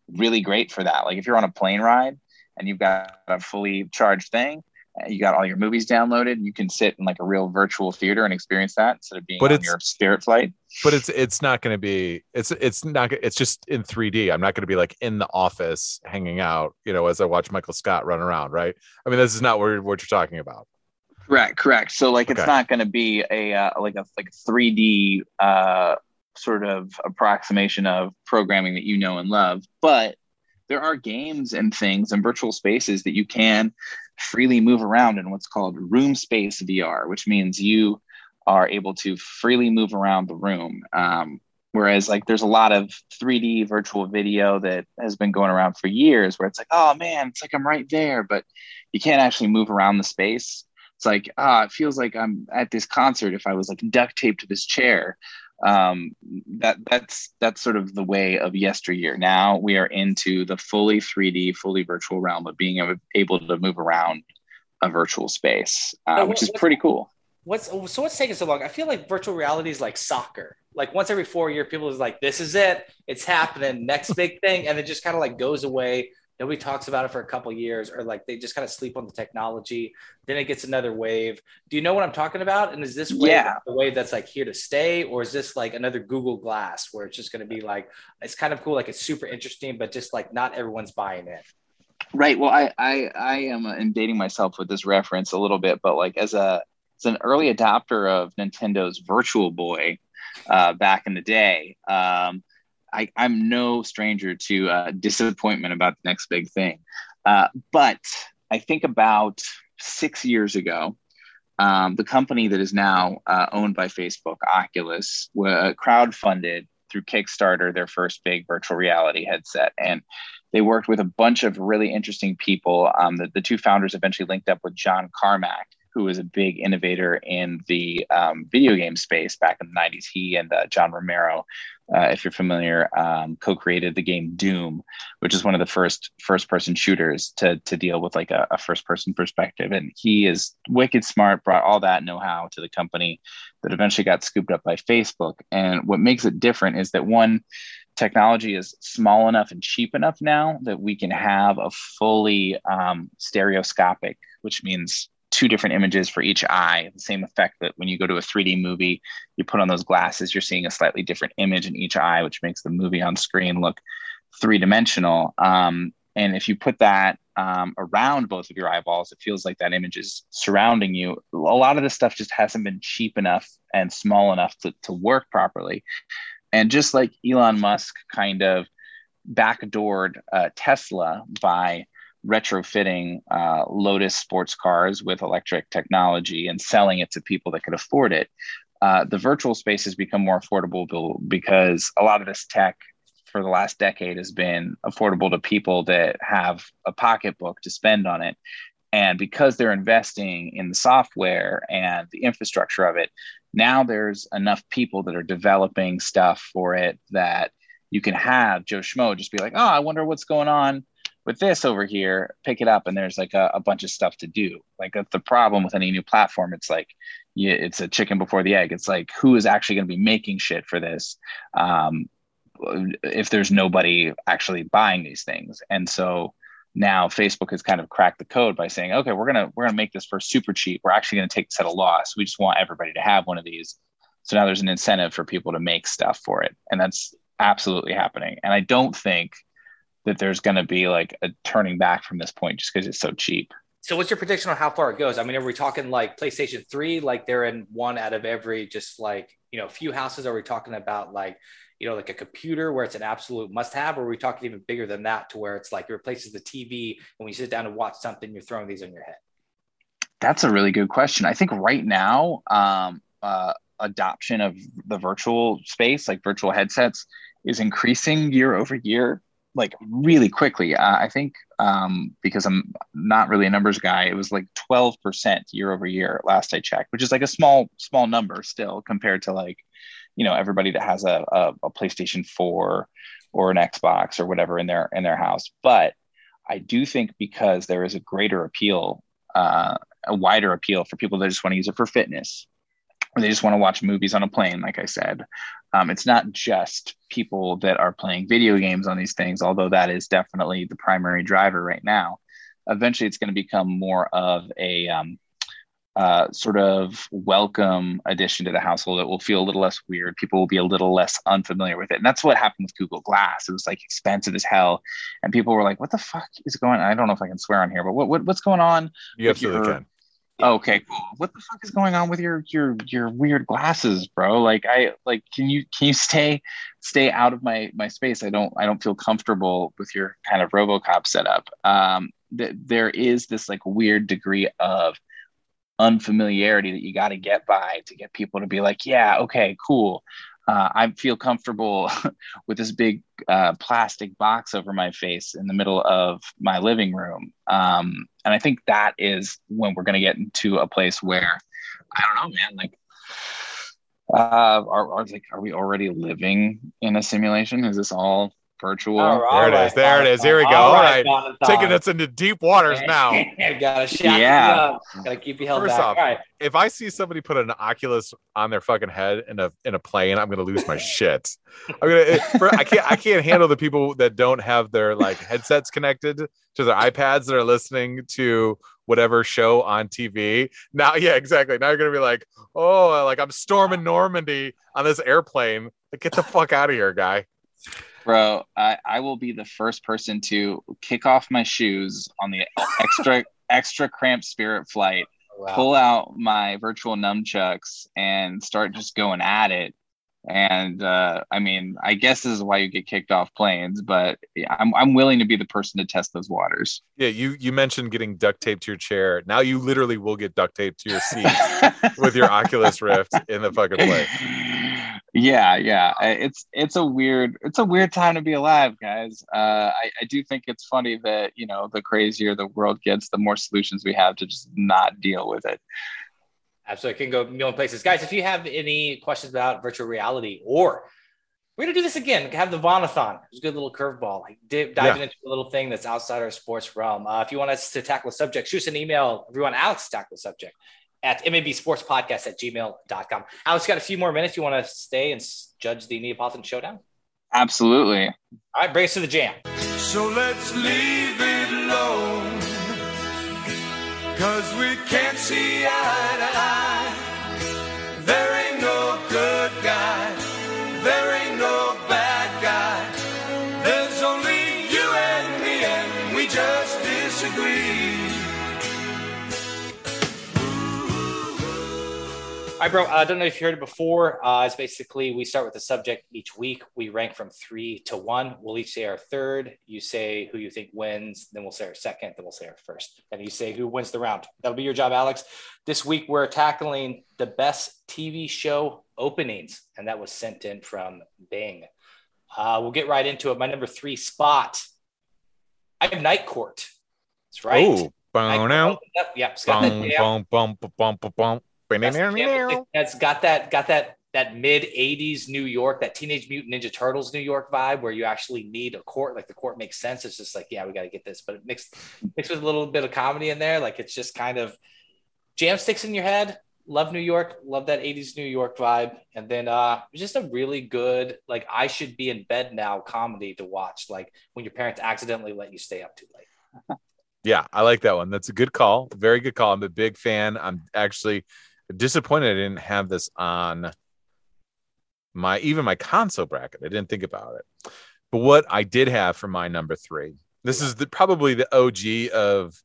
really great for that. Like if you're on a plane ride and you've got a fully charged thing, eh, you got all your movies downloaded, you can sit in like a real virtual theater and experience that instead of being but on your spirit flight. But it's it's not going to be it's it's not it's just in 3D. I'm not going to be like in the office hanging out, you know, as I watch Michael Scott run around, right? I mean, this is not what, what you're talking about. Correct, correct. So like okay. it's not going to be a uh, like a like a 3D uh, sort of approximation of programming that you know and love, but there are games and things and virtual spaces that you can freely move around in what's called room space VR, which means you are able to freely move around the room. Um, whereas, like, there's a lot of 3D virtual video that has been going around for years where it's like, oh man, it's like I'm right there, but you can't actually move around the space. It's like, ah, it feels like I'm at this concert if I was like duct taped to this chair um, that that's that's sort of the way of yesteryear. Now we are into the fully 3D, fully virtual realm of being able to move around a virtual space, uh, which is pretty cool. What's so what's taking so long? I feel like virtual reality is like soccer. Like once every four year, people is like, "This is it, it's happening, next big thing," and it just kind of like goes away nobody talks about it for a couple years or like they just kind of sleep on the technology. Then it gets another wave. Do you know what i'm talking about? And is this wave yeah. the wave that's like here to stay or is this like another google glass where it's just going to be like it's kind of cool like it's super interesting but just like not everyone's buying it? Right. Well i i i am uh, dating myself with this reference a little bit but like as a as an early adopter of nintendo's virtual boy uh, back in the day um, I, am no stranger to uh, disappointment about the next big thing. Uh, but I think about six years ago, um, the company that is now uh, owned by Facebook, Oculus, crowdfunded through Kickstarter their first big virtual reality headset. And they worked with a bunch of really interesting people. Um, the, the two founders eventually linked up with John Carmack, who was a big innovator in the um, video game space back in the 90s. He and uh, John Romero, uh, if you're familiar, um, co-created the game Doom, which is one of the first first-person shooters to, to deal with like a, a first-person perspective. And he is wicked smart, brought all that know-how to the company that eventually got scooped up by Facebook. And what makes it different is that one, technology is small enough and cheap enough now that we can have a fully um, stereoscopic, which means two different images for each eye. The same effect that when you go to a 3D movie, you put on those glasses, you're seeing a slightly different image in each eye, which makes the movie on screen look three dimensional. Um, and if you put that um, around both of your eyeballs, it feels like that image is surrounding you. A lot of this stuff just hasn't been cheap enough and small enough to, to work properly. And just like Elon Musk kind of backdoored uh, Tesla by retrofitting uh, Lotus sports cars with electric technology and selling it to people that could afford it. Uh, the virtual space has become more affordable because a lot of this tech for the last decade has been affordable to people that have a pocketbook to spend on it. And because they're investing in the software and the infrastructure of it, now there's enough people that are developing stuff for it that you can have Joe Schmo just be like, oh, I wonder what's going on with this over here, pick it up and there's like a, a bunch of stuff to do. Like the problem with any new platform, it's like yeah, it's a chicken before the egg. It's like who is actually going to be making shit for this? Um, if there's nobody actually buying these things, and so now Facebook has kind of cracked the code by saying, okay, we're gonna we're gonna make this for super cheap. We're actually gonna take this at a loss. We just want everybody to have one of these. So now there's an incentive for people to make stuff for it, and that's absolutely happening. And I don't think that there's going to be like a turning back from this point just because it's so cheap. So, what's your prediction on how far it goes? I mean, are we talking like PlayStation 3, like they're in one out of every just like, you know, few houses? Are we talking about like, you know, like a computer where it's an absolute must have? Or are we talking even bigger than that to where it's like it replaces the TV and when you sit down and watch something, you're throwing these on your head? That's a really good question. I think right now, um, uh, adoption of the virtual space, like virtual headsets, is increasing year over year like really quickly. Uh, I think um, because I'm not really a numbers guy, it was like 12% year over year last I checked, which is like a small, small number still compared to like, you know, everybody that has a, a, a PlayStation 4 or an Xbox or whatever in their in their house. But I do think because there is a greater appeal, uh, a wider appeal for people that just want to use it for fitness, or they just want to watch movies on a plane, like I said. Um, it's not just people that are playing video games on these things, although that is definitely the primary driver right now. Eventually, it's going to become more of a um, uh, sort of welcome addition to the household. It will feel a little less weird. People will be a little less unfamiliar with it. And that's what happened with Google Glass. It was like expensive as hell. And people were like, what the fuck is going on? I don't know if I can swear on here, but what, what what's going on? You absolutely your, can Okay, cool. What the fuck is going on with your your your weird glasses, bro? Like I like can you can you *laughs* stay stay out of my my space? I don't I don't feel comfortable with your kind of RoboCop setup. Um th- there is this like weird degree of unfamiliarity that you got to get by to get people to be like, yeah, okay, cool. Uh, I feel comfortable *laughs* with this big uh, plastic box over my face in the middle of my living room. Um, and I think that is when we're going to get into a place where I don't know, man. Like, uh, are, are like, are we already living in a simulation? Is this all virtual? All There it right, is. There it is. Here we go. All right. Jonathan. Taking us into deep waters now. *laughs* gotta shack Yeah. you up. Gotta keep you held First back. off, All right. If I see somebody put an Oculus on their fucking head in a in a plane, I'm gonna lose my *laughs* shit. I'm gonna. it- for, I can't. I can't handle the people that don't have their like headsets connected to their iPads that are listening to whatever show on TV. Now, *laughs* yeah, exactly. Now you're gonna be like, oh, like I'm storming Normandy on this airplane. Like, get the fuck out of here, guy. Bro, I, I will be the first person to kick off my shoes on the extra *laughs* extra cramped spirit flight, Wow. pull out my virtual nunchucks and start just going at it. And uh, I mean, I guess this is why you get kicked off planes, but I'm I'm willing to be the person to test those waters. Yeah, you you mentioned getting duct taped to your chair. Now you literally will get duct taped to your seat *laughs* with your Oculus Rift in the fucking plane. *laughs* yeah yeah it's it's a weird it's a weird time to be alive guys uh I, I do think it's funny that you know the crazier the world gets the more solutions we have to just not deal with it Absolutely. Can go million places. Guys, if you have any questions about virtual reality or we're to do this again, have the Vaughnathon. It's a good little curveball, like dip, diving into a little thing that's outside our sports realm. Uh, if you want us to tackle a subject, shoot us an email. Want Alex to tackle a subject at mabsportspodcast at gmail.com. Alex, got a few more minutes. You want to stay and judge the Neapolitan Showdown? absolutely All right, bring us to the jam. So let's leave it alone. Cause we can't see eye. All right, bro. I don't know if you heard it before. Uh, it's basically we start with a subject each week. We rank from three to one. We'll each say our third. You say who you think wins. Then we'll say our second. Then we'll say our first. And you say who wins the round. That'll be your job, Alex. This week we're tackling the best TV show openings, and that was sent in from Bing. Uh, we'll get right into it. My number three spot. I have Night Court. That's right. Oh, boom, Court now. Yep. It's got that Boom, jam. boom, boom, boom, boom, boom. That's, the *laughs* that's got that got that that mid 80s New York, that Teenage Mutant Ninja Turtles New York vibe where you actually need a court, like the court makes sense. It's just like, yeah, we got to get this, but it mixed mixed with a little bit of comedy in there. Like it's just kind of jam sticks in your head. Love New York, love that 80s New York vibe. And then uh just a really good, like I should be in bed now comedy to watch, like when your parents accidentally let you stay up too late. *laughs* Yeah, I like that one. That's a good call. Very good call. I'm a big fan. I'm actually disappointed I didn't have this on my even my console bracket. I didn't think about it. But what I did have for my number three, this is the, probably the OG of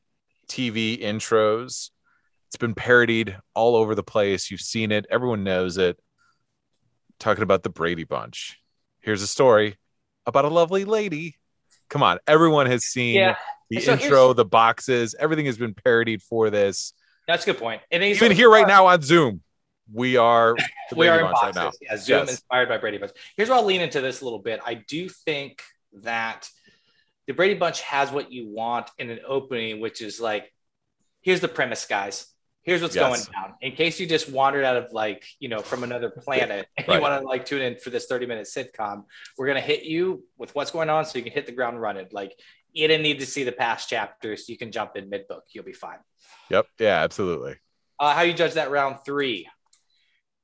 TV intros. It's been parodied all over the place. You've seen it. Everyone knows it. Talking about the Brady Bunch. Here's a story about a lovely lady. Come on, everyone has seen Yeah. the So intro, the boxes, everything has been parodied for this. That's a good point. And Even here right now on Zoom, we are *laughs* we are in Bunch right now. Yeah, Zoom Yes. inspired by Brady Bunch. Here's where I'll lean into this a little bit. I do think that the Brady Bunch has what you want in an opening, which is like, here's the premise, guys. Here's what's Yes. going down. In case you just wandered out of like, you know, from another planet and Right. you want to like tune in for this 30 minute sitcom, we're gonna hit you with what's going on so you can hit the ground running. Like you didn't need to see the past chapters. You can jump in mid book. You'll be fine. Yep. Yeah, absolutely. Uh, how you judge that round three?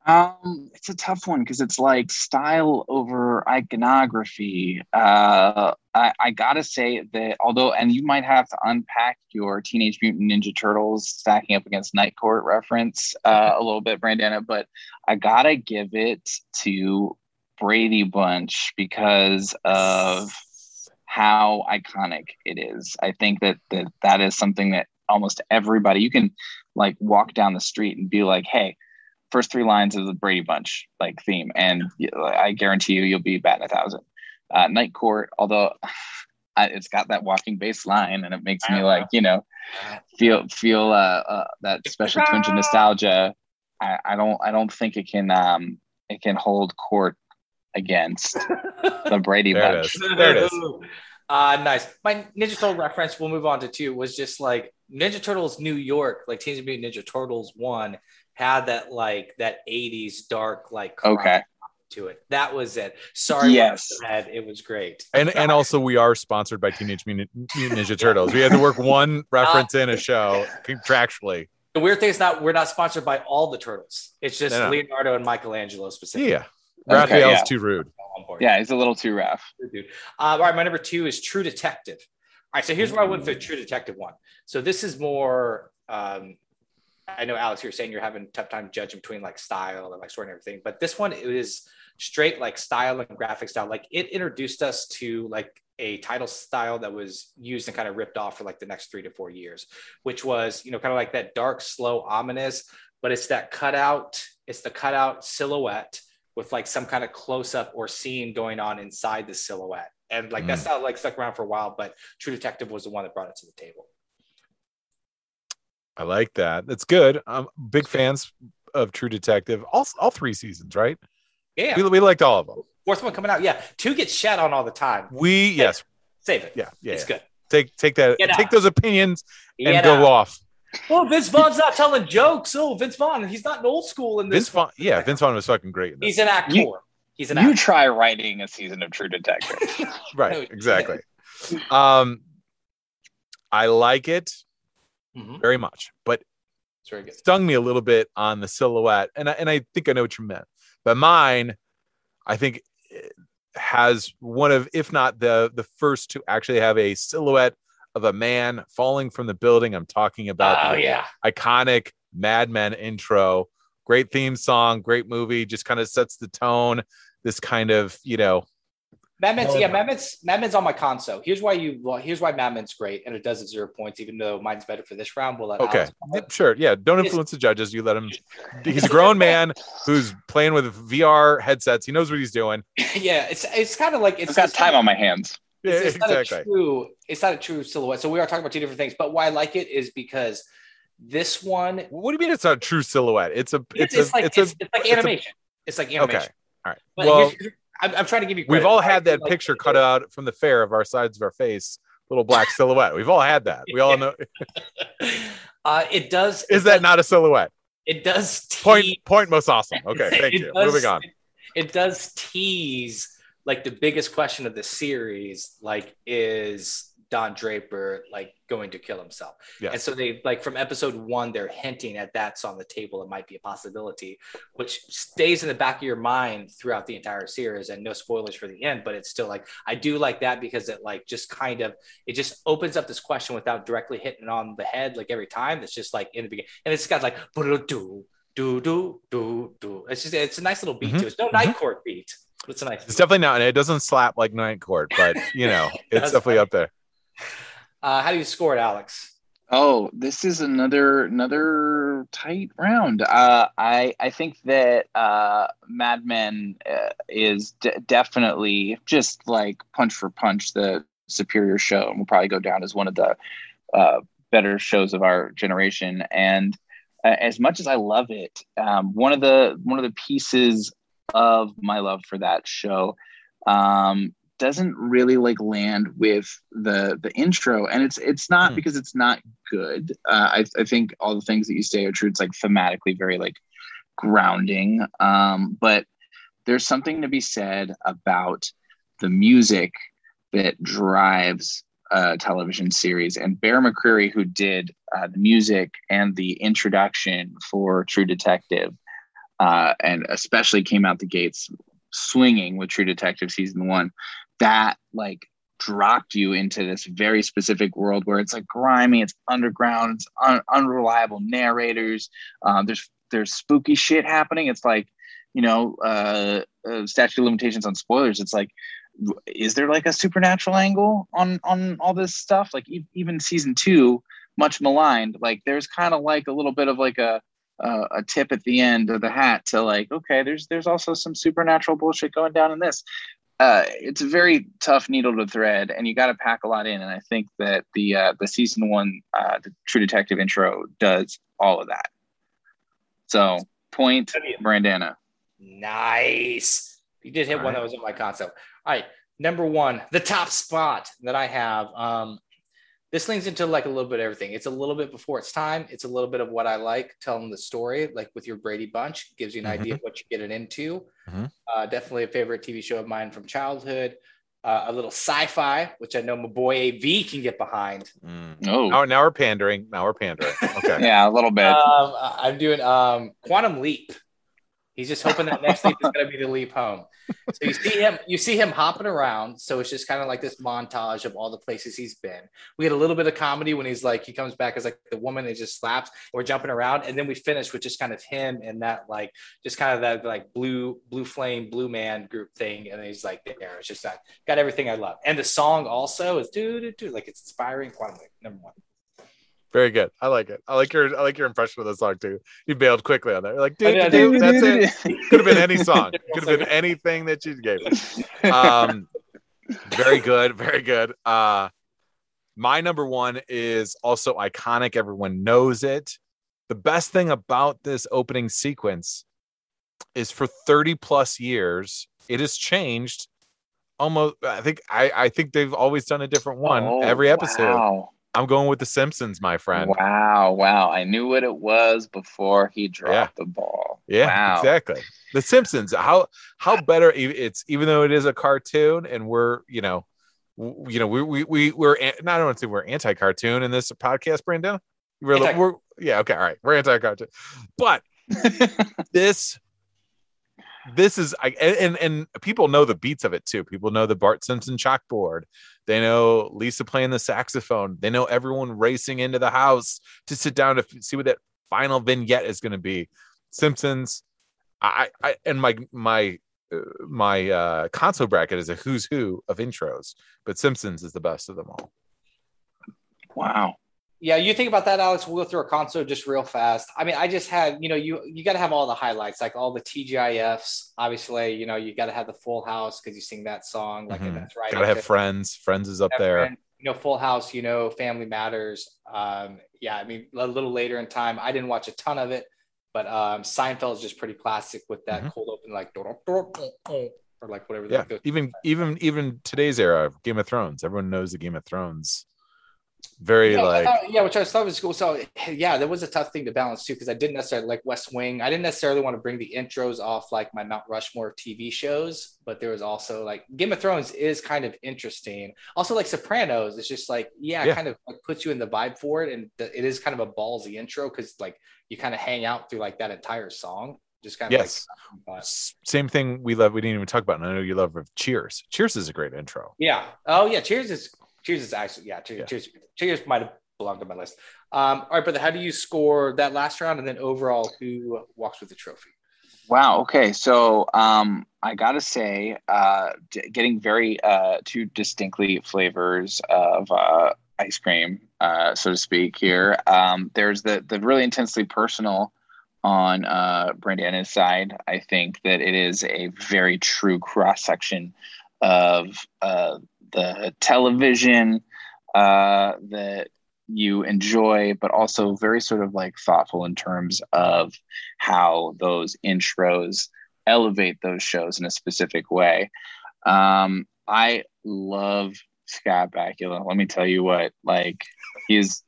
Um, it's a tough one because it's like style over iconography. Uh, I, I gotta say that although, and you might have to unpack your Teenage Mutant Ninja Turtles stacking up against Night Court reference uh, a little bit, Brandana, but I gotta give it to Brady Bunch because of how iconic it is. I think that that, that is something that almost everybody you can like walk down the street and be like, "Hey, first three lines of the Brady Bunch like theme," and I guarantee you, you'll be batting a thousand. Uh, Night Court, although *laughs* I, it's got that walking bass line, and it makes me like you know feel feel uh, uh that special twinge of nostalgia. I, I don't I don't think it can um it can hold court against *laughs* the Brady There Bunch. is. There it is. Uh, nice. My Ninja Turtle reference, we'll move on to two, was just like Ninja Turtles New York, like Teenage Mutant Ninja Turtles 1 had that like that 80s dark like Okay. to it. That was it. Sorry, Yes. Head. it was great. And and also we are sponsored by Teenage Mutant Mutant Ninja Turtles. We had to work one *laughs* reference in a show contractually. The weird thing is not we're not sponsored by all the turtles. It's just No, no. Leonardo and Michelangelo specifically. Yeah. Okay, Raphael's yeah. too rude. Yeah, he's a little too rough. dude. Uh, all right, my number two is True Detective. All right, so here's where I went for True Detective one. So this is more. Um, I know Alex, you're saying you're having a tough time judging between like style and like story and everything, but this one it is straight like style and graphic style. Like it introduced us to like a title style that was used and kind of ripped off for like the next three to four years, which was you know kind of like that dark, slow, ominous, but it's that cutout. It's the cutout silhouette with like some kind of close up or scene going on inside the silhouette. And like that's mm. not like stuck around for a while, but True Detective was the one that brought it to the table. I like that. That's good. I'm big fans of True Detective. All all three seasons, right? Yeah. We, we liked all of them. Fourth one coming out. Yeah. Two gets shat on all the time. We yes, Save it. yeah, yeah. it's yeah. good. Take take that Get take out. those opinions and Get go out. off. Oh, Vince Vaughn's not telling jokes. Oh, Vince Vaughn, he's not an old school in this. Vince Vaughn, yeah, Vince Vaughn was fucking great. In this. He's an actor. You- he's an Actor. You actor. try writing a season of True Detective. *laughs* right, exactly. Um, I like it Mhm. very much, but It's very good. stung me a little bit on the silhouette, and I, and I think I know what you meant. But mine, I think, eh, has one of, if not the the first to actually have a silhouette of a man falling from the building. I'm talking about Oh the yeah. iconic Mad Men intro. Great theme song, great movie. Just kind of sets the tone. This kind of, you know, Mad Men's, yeah, done. Mad Men's, Mad Men's on my console. Here's why you, well, here's why Mad Men's great, and it does at zero points, even though mine's better for this round. We'll let okay, Alex- sure, yeah. Don't influence the judges. You let him. He's a grown man who's playing with VR headsets. He knows what he's doing. *laughs* yeah, it's it's kind of like it's I've got time on my hands. Yeah, it's, it's not a true it's not a true silhouette so we are talking about two different things but why i like it is because this one What do you mean it's not a true silhouette? It's a it's, it's, a like it's, a it's like it's a- animation it's like animation okay. All right. but well, I'm, I'm trying to give you we've all had that Like, picture cut out from the fair of our sides of our face, little black *laughs* silhouette. We've all had that. We all know. *laughs* uh it does Is it that does- not a silhouette? it does Point tease- point most awesome. Okay, *laughs* thank you. does- Moving on. it does tease like the biggest question of the series like is Don Draper like going to kill himself. Yes. And so they like from episode one, they're hinting at that's on the table. It might be a possibility, which stays in the back of your mind throughout the entire series. And no spoilers for the end, but it's still like I do like that because it like just kind of it just opens up this question without directly hitting it on the head like every time. It's just like in the beginning, and it's got like do do do do do. It's just it's a nice little beat Mhm. to it. It's no night court beat. But It's a nice. It's definitely not. and It doesn't slap like Night Court, but you know, *laughs* it's definitely funny. up there. Uh, how do you score it, Alex? Oh, this is another another tight round. Uh, I I think that uh, Mad Men uh, is de- definitely just like punch for punch the superior show, and will probably go down as one of the uh, better shows of our generation. And uh, as much as I love it, um, one of the one of the pieces of my love for that show um, doesn't really like land with the the intro. And it's it's not Hmm. because it's not good. Uh, I, I think all the things that you say are true. It's like thematically very like grounding. Um, but there's something to be said about the music that drives a television series. And bear mccreary who did uh, the music and the introduction for true detective uh, and especially came out the gates swinging with true detective season one that like dropped you into this very specific world where it's like grimy, it's underground, it's un- unreliable narrators. Um, there's there's spooky shit happening. It's like you know, uh, uh, statute limitations on spoilers. It's like, is there like a supernatural angle on on all this stuff? Like e- even season two, much maligned, like there's kind of like a little bit of like a uh, a tip at the end of the hat to like, okay, there's there's also some supernatural bullshit going down in this. Uh, it's a very tough needle to thread, and you got to pack a lot in. And I think that the uh, the season one, uh, the True Detective intro does all of that. So point, Brandana. Nice. You did hit All one right. that was in my concept. All right. Number one, the top spot that I have. Um, this leans into like a little bit of everything. It's a little bit before its time. It's a little bit of what I like telling the story, like with your Brady Bunch, gives you an idea of what you're getting into. Mhm. Uh, definitely a favorite TV show of mine from childhood. Uh, a little sci-fi, which I know my boy AV can get behind. Mm. Oh, Now, now we're pandering. Now we're pandering. Okay. *laughs* yeah, a little bit. Um, I'm doing um, Quantum Leap. He's just hoping that next leap is going to be the leap home. So you see him, you see him hopping around. So it's just kind of like this montage of all the places he's been. We had a little bit of comedy when he's like, he comes back as like the woman and just slaps. We're jumping around, and then we finish with just kind of him and that like, just kind of that like blue, blue flame, blue man group thing. And he's like there. It's just like got everything I love. And the song also is do do do like it's inspiring. Quantum number one. Very good. I like it. I like your I like your impression of the song too. You bailed quickly on that. You're like, dude, dude, that's it. *laughs* Could have been any song. *laughs* Could have been anything that you gave. *laughs* Um, very good. Very good. Uh, my number one is also iconic. Everyone knows it. The best thing about this opening sequence is for 30 plus years, it has changed almost. I think I, I think they've always done a different one Oh, every episode. Wow. I'm going with The Simpsons, my friend. Wow, wow. I knew what it was before he dropped the ball. Yeah, Wow. exactly. The Simpsons. How how better it's even though it is a cartoon and we're you know you know we we we we're not I don't want to say we're anti-cartoon in this podcast, Brandon. We're, Anti- we're yeah okay all right we're anti-cartoon, but *laughs* this this is I and, and people know the beats of it too. People know the Bart Simpson chalkboard. They know Lisa playing the saxophone. They know everyone racing into the house to sit down to see what that final vignette is going to be. Simpsons. I, I and my my uh, my uh console bracket is a who's who of intros, but Simpsons is the best of them all. wow. Yeah, you think about that, Alex. We'll go through our console just real fast. I mean, I just had, you know, you you got to have all the highlights, like all the TGIFs. Obviously, you know, you got to have the Full House because you sing that song, like Mhm. that's right. Gotta have Friends. Friends is up Have there. Friends, you know, Full House. You know, Family Matters. Um, yeah, I mean, a little later in time, I didn't watch a ton of it, but um, Seinfeld is just pretty classic with that Mhm. cold open, like or like whatever. Yeah, even even even today's era of Game of Thrones, everyone knows the Game of Thrones. Very yeah, like thought- yeah, which I thought was cool. So yeah, that was a tough thing to balance too, because I didn't necessarily like West Wing. I didn't necessarily want to bring the intros off like my Mount Rushmore TV shows, but there was also like Game of Thrones is kind of interesting. Also, like Sopranos, it's just like yeah, Yeah. kind of like puts you in the vibe for it, and th- it is kind of a ballsy intro because like you kind of hang out through like that entire song, just kind of Yes. like. same thing we love. We didn't even talk about. And I know you love Cheers. Cheers is a great intro. Yeah. Oh yeah. Cheers is Cheers is actually yeah. Cheers. Yeah. Cheers. Cheers might have belonged on my list. Um, all right, brother. How do you score that last round, and then overall, who walks with the trophy? Wow. Okay. So um, I gotta say, uh, d- getting very uh, two distinctly flavors of uh, ice cream, uh, so to speak. Here, um, there's the the really intensely personal on uh, Brandana's side. I think that it is a very true cross section of uh, the television uh, that you enjoy, but also very sort of like thoughtful in terms of how those intros elevate those shows in a specific way. Um, I love Scott Bakula. Let me tell you what, like he's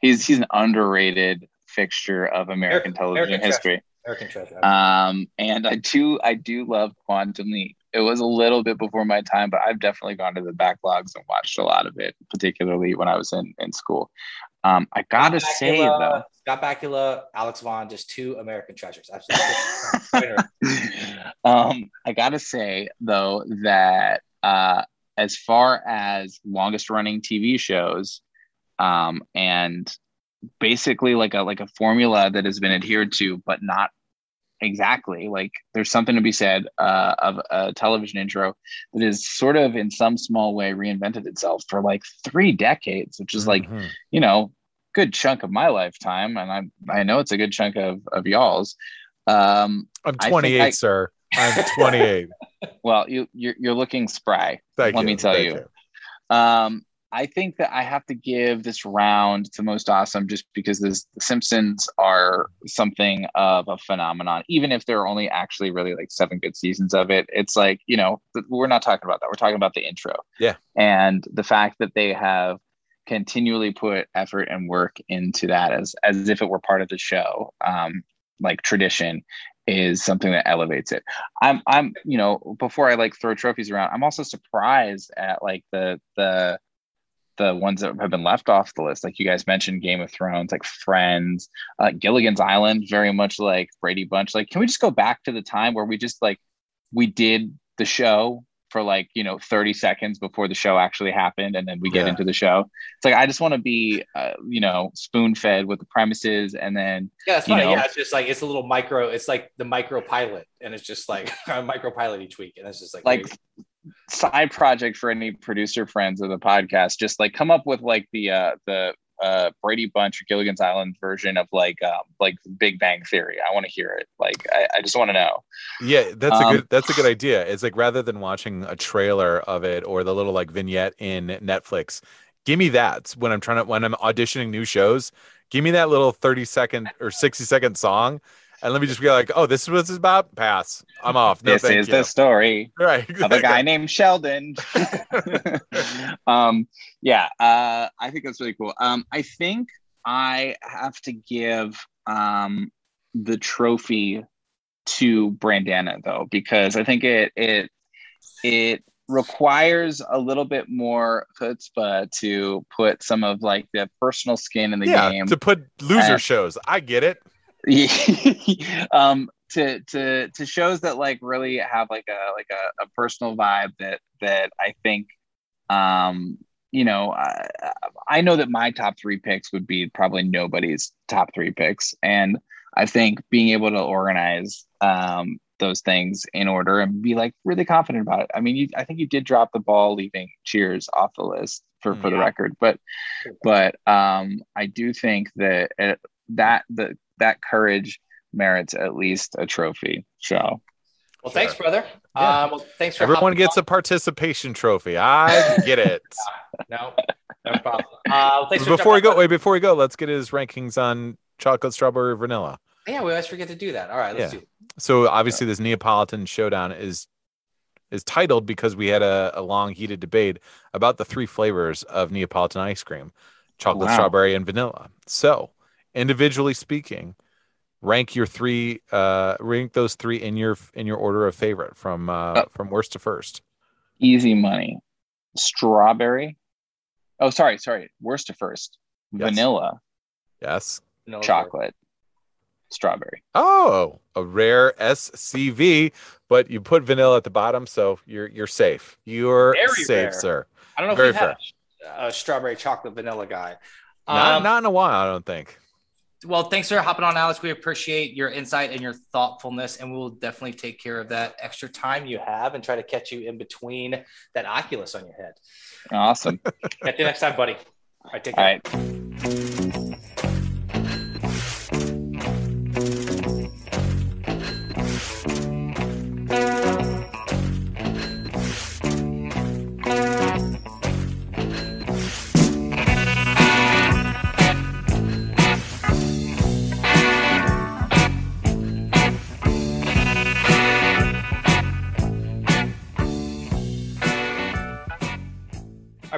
he's he's an underrated fixture of American American- television American history. American treasure. Um, and I do I do love Quantum Leap. It was a little bit before my time, but I've definitely gone to the backlogs and watched a lot of it, particularly when I was in in school. Um, I gotta Scott say Bakula- though, Scott Bakula, Alex Vaughn, just two American treasures. Absolutely. *laughs* um, I gotta say though that uh, as far as longest running TV shows, um, and basically like a like a formula that has been adhered to, but not exactly like there's something to be said uh, of a television intro that is sort of in some small way reinvented itself for like three decades, which is like Mhm. you know good chunk of my lifetime, and I I know it's a good chunk of of y'all's. Um, I'm 28, I- sir. I'm 28. *laughs* well, you you're, you're looking spry. Thank Let you. me tell Thank you. Um, I think that I have to give this round to most awesome just because this, the Simpsons are something of a phenomenon. Even if there are only actually really like seven good seasons of it, it's like you know we're not talking about that. We're talking about the intro. Yeah. and the fact that they have continually put effort and work into that as as if it were part of the show, um, like tradition, is something that elevates it. I'm I'm you know before I like throw trophies around, I'm also surprised at like the the the ones that have been left off the list. Like you guys mentioned, Game of Thrones, like Friends, uh, Gilligan's Island, very much like Brady Bunch. Like, can we just go back to the time where we just like we did the show for like you know 30 seconds before the show actually happened and then we get Yeah. into the show it's like i just want to be uh, you know spoon fed with the premises and then Yeah, it's funny. know? Yeah, it's just like it's a little micro. It's like the micro pilot, and it's just like *laughs* a micro pilot each week, and it's just like like side project for any producer friends of the podcast just like come up with like the uh the uh brady bunch or gilligan's island version of like um like big bang theory i want to hear it like i, I just want to know Yeah, that's a Um, good that's a good idea. It's like rather than watching a trailer of it or the little like vignette in Netflix, give me that when I'm trying to when I'm auditioning new shows. Give me that little 30 second or 60 second song and let me just be like, "Oh, this is what it's about." Pass. I'm off. No, this is you. the story right. of a guy *laughs* named sheldon *laughs* um yeah uh i think that's really cool um i think i have to give um the trophy to brandana though because i think it it it requires a little bit more chutzpah to put some of like the personal skin in the yeah, game to put loser Uh, shows. I get it. *laughs* um to to to shows that like really have like a like a, a personal vibe that that i think um you know I, I know that my top three picks would be probably nobody's top three picks. And i think being able to organize um those things in order and be like really confident about it. I mean you, i think you did drop the ball leaving cheers off the list for for the record but but um i do think that it, that the that courage merits at least a trophy So well, thanks, brother. Yeah. Uh, well, thanks for Everyone hopping gets a participation trophy. I get it. *laughs* no, no problem. Uh, well, thanks for before we go, on. wait, before we go, let's get his rankings on chocolate, strawberry, vanilla. Yeah, we always forget to do that. All right, let's Yeah. do. It. So obviously, this Neapolitan showdown is is titled because we had a, a long heated debate about the three flavors of Neapolitan ice cream: chocolate, Wow. strawberry, and vanilla. So, individually speaking, rank your three, uh, rank those three in your in your order of favorite from uh, Uh, from worst to first. easy money strawberry oh sorry sorry worst to first Yes. vanilla Yes. No, chocolate strawberry Oh, a rare SCV, but you put vanilla at the bottom, so you're you're safe. You're Very safe, rare. sir. I don't know Very if we've had a, a strawberry chocolate vanilla guy. Not Um, not in a while, I don't think. Well, thanks for hopping on, Alex. We appreciate your insight and your thoughtfulness, and we'll definitely take care of that extra time you have and try to catch you in between that Oculus on your head. awesome Catch you next time, buddy. All right, take care. All right,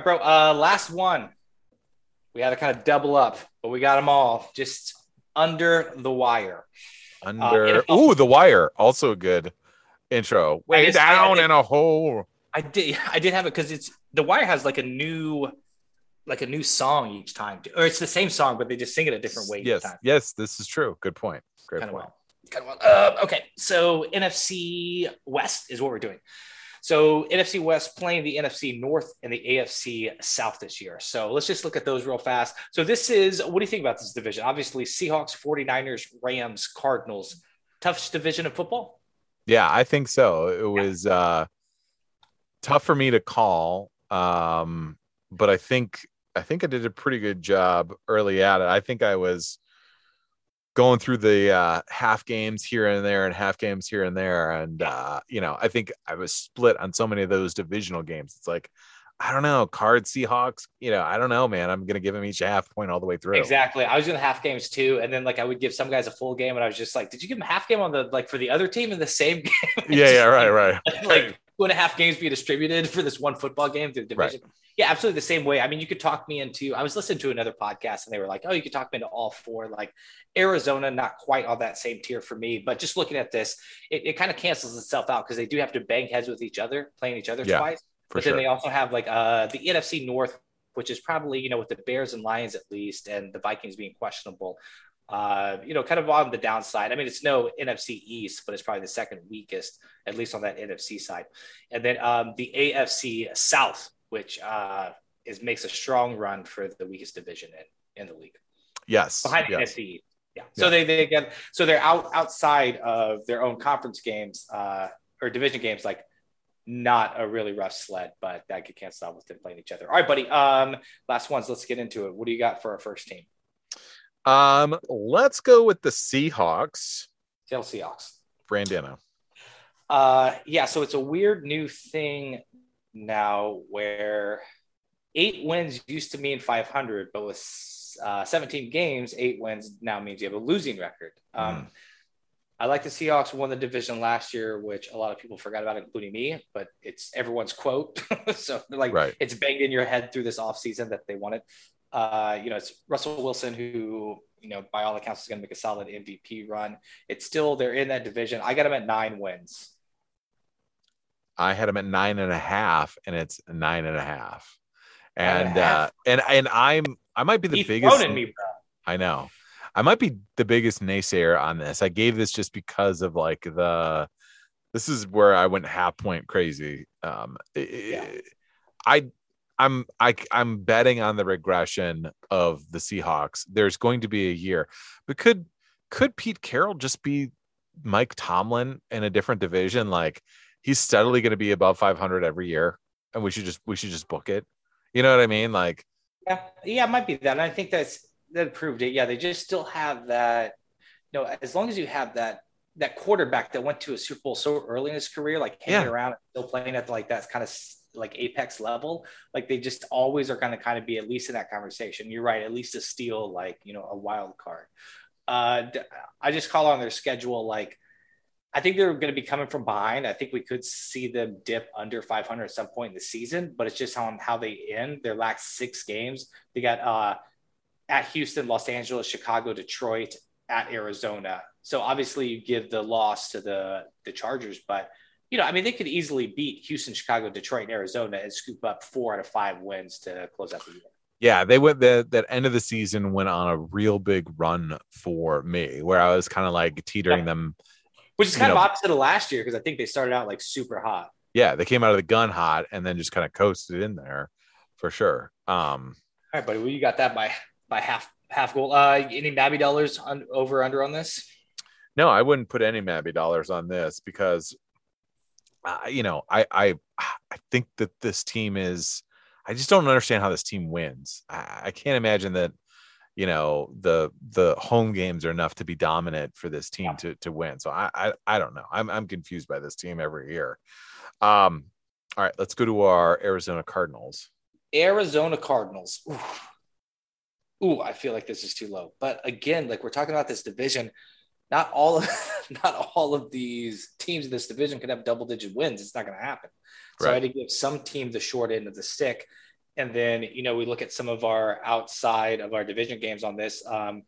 bro. Uh, last one. We had to kind of double up, but we got them all just under the wire. Under NFL ooh, the wire, also a good intro. Way just- I- I down in a hole. I did. *laughs* I did have it because it's the wire has like a new, like a new song each time, or it's the same song, but they just sing it a different way Yes, each time. yes, this is true. Good point. Great kind of point. well. Kind of well. Uh, okay, so NFC West is what we're doing. So NFC West playing the NFC North and the AFC South this year. So let's just look at those real fast. So this is what do you think about this division? Obviously, Seahawks, 49ers, Rams, Cardinals. Toughest division of football. Yeah, I think so. It was uh tough for me to call. Um, but I think I think I did a pretty good job early at it. I think I was going through the uh, half games here and there and half games here and there. And, uh, you know, I think I was split on so many of those divisional games. It's like, I don't know, card Seahawks, you know, I don't know, man. I'm going to give them each a half point all the way through. Exactly. I was doing half games too. And then like I would give some guys a full game and I was just like, did you give them half game on the like for the other team in the same *laughs* game? Yeah, yeah, right, right. *laughs* like two and a half games be distributed for this one football game through the division. Yeah, absolutely the same way. I mean, you could talk me into. I was listening to another podcast and they were like, "Oh, you could talk me into all four. Like Arizona, not quite on that same tier for me, but just looking at this, it, it kind of cancels itself out because they do have to bang heads with each other, playing each other Yeah, twice. But sure. then they also have like uh the NFC North, which is probably you know with the Bears and Lions at least, and the Vikings being questionable. Uh, you know, kind of on the downside. I mean, it's no NFC East, but it's probably the second weakest, at least on that NFC side. And then um, the AFC South, which uh, is makes a strong run for the weakest division in, in the league yes. behind yes. NFC East. Yeah. So they they get so they're out outside of their own conference games uh, or division games, like not a really rough sled, but that could cancel out with them playing each other. All right, buddy. Um, last ones. Let's get into it. What do you got for our first team? Um, let's go with the Seahawks. Seattle Seahawks. Brandana. Uh, yeah. So it's a weird new thing now where eight wins used to mean 500, but with uh, 17 games, eight wins now means you have a losing record. Um, I like the Seahawks won the division last year, which a lot of people forgot about, including me, but it's everyone's quote. *laughs* so like Right. it's banged in your head through this offseason that they won it. Uh, you know, it's Russell Wilson who, you know, by all accounts is going to make a solid MVP run. It's still they're in that division. I got them at nine wins. I had him at nine and a half, and it's nine and a half. And And a half. uh, and and I'm I might be the He's biggest. me. I know. I might be the biggest naysayer on this. I gave this just because of like the this is where I went half point crazy. Um Yeah. I I'm I I'm betting on the regression of the Seahawks. There's going to be a year. But could could Pete Carroll just be Mike Tomlin in a different division like he's steadily going to be above 500 every year and we should just we should just book it. You know what I mean? Like Yeah, yeah, it might be that. And I think that's that proved it. Yeah, they just still have that. You know, as long as you have that that quarterback that went to a Super Bowl so early in his career, like hanging Yeah. around and still playing at like that kind of like apex level, like they just always are going to kind of be at least in that conversation. You're right, at least a steal, like you know, a wild card. Uh, I just call on their schedule like. I think they're going to be coming from behind. I think we could see them dip under 500 at some point in the season, but it's just on how they end. Their last six games, they got uh, at Houston, Los Angeles, Chicago, Detroit, at Arizona. So obviously, you give the loss to the the Chargers, but you know, I mean, they could easily beat Houston, Chicago, Detroit, and Arizona and scoop up four out of five wins to close out the year. yeah, they went the that end of the season went on a real big run for me where I was kind of like teetering Yeah. them. Which is kind of know- opposite of last year because I think they started out like super hot. Yeah, they came out of the gun hot and then just kind of coasted in there for sure. Um All right, buddy. Well, you got that by by half half goal. Uh, any Mabby dollars on over under on this? no, I wouldn't put any Mabby dollars on this because uh, you know, I I *sighs* I think that this team is I just don't understand how this team wins. I, I can't imagine that you know the the home games are enough to be dominant for this team to to win. So I, I I don't know. I'm I'm confused by this team every year. Um all right, let's go to our Arizona Cardinals. Arizona Cardinals. Ooh. Ooh, I feel like this is too low. But again, like we're talking about this division, not all of *laughs* not all of these teams in this division could have double digit wins. It's not going to happen. So I had to give some team the short end of the stick. And then, you know, we look at some of our outside of our division games on this. Um,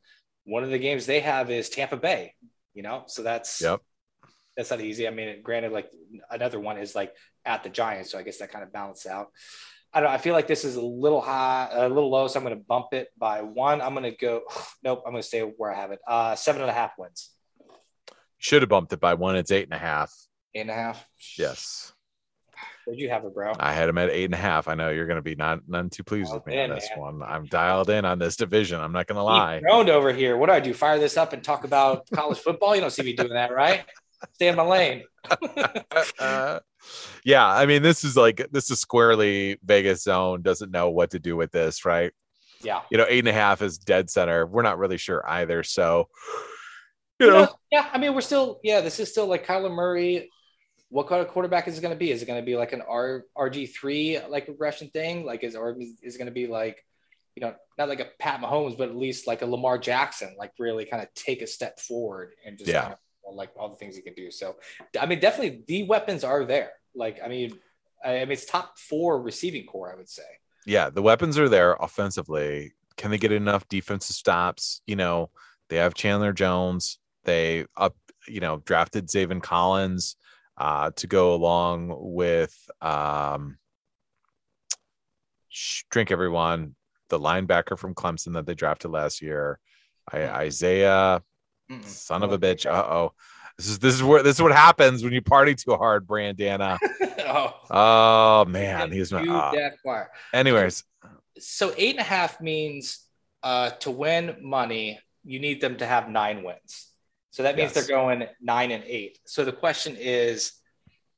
one of the games they have is Tampa Bay, you know, so that's Yep. that's not easy. I mean, granted, like another one is like at the Giants, so I guess that kind of balances out. I don't. I feel like this is a little high, a little low, so I'm going to bump it by one. I'm going to go. *sighs* Nope, I'm going to stay where I have it. Uh, seven and a half wins. Should have bumped it by one. It's eight and a half. Eight and a half. Yes. Where'd you have it, bro? I had him at eight and a half. I know you're going to be not none too pleased with me on this man. one. I'm dialed in on this division. I'm not going to lie. Groaned over here. What do I do? Fire this up and talk about college football? You don't see me doing that, right? Stay in my lane. Uh, *laughs* yeah, I mean, this is like this is squarely Vegas zone. Doesn't know what to do with this, right? Yeah. You know, eight and a half is dead center. We're not really sure either. So, you You know, know, yeah, I mean, we're still, yeah, this is still like Kyler Murray. What kind of quarterback is it going to be? Is it going to be like an R RG three like regression thing? Like, is or is it going to be like, you know, not like a Pat Mahomes, but at least like a Lamar Jackson, like really kind of take a step forward and just Yeah. kind of, well, like all the things he can do. So, I mean, definitely the weapons are there. Like, I mean, I mean, it's top four receiving corps, I would say. yeah, the weapons are there offensively. Can they get enough defensive stops? You know, they have Chandler Jones. They up, you know, drafted Zaven Collins uh, to go along with um, drink everyone, the linebacker from Clemson that they drafted last year, I, Isaiah, Mm-mm. son of a bitch. Uh oh, this is this is where this is what happens when you party too hard, Brandana. *laughs* oh, Oh man, he's not. Uh, that anyways, so eight and a half means uh, to win money, you need them to have nine wins. So that means Yes. they're going nine and eight. So the question is,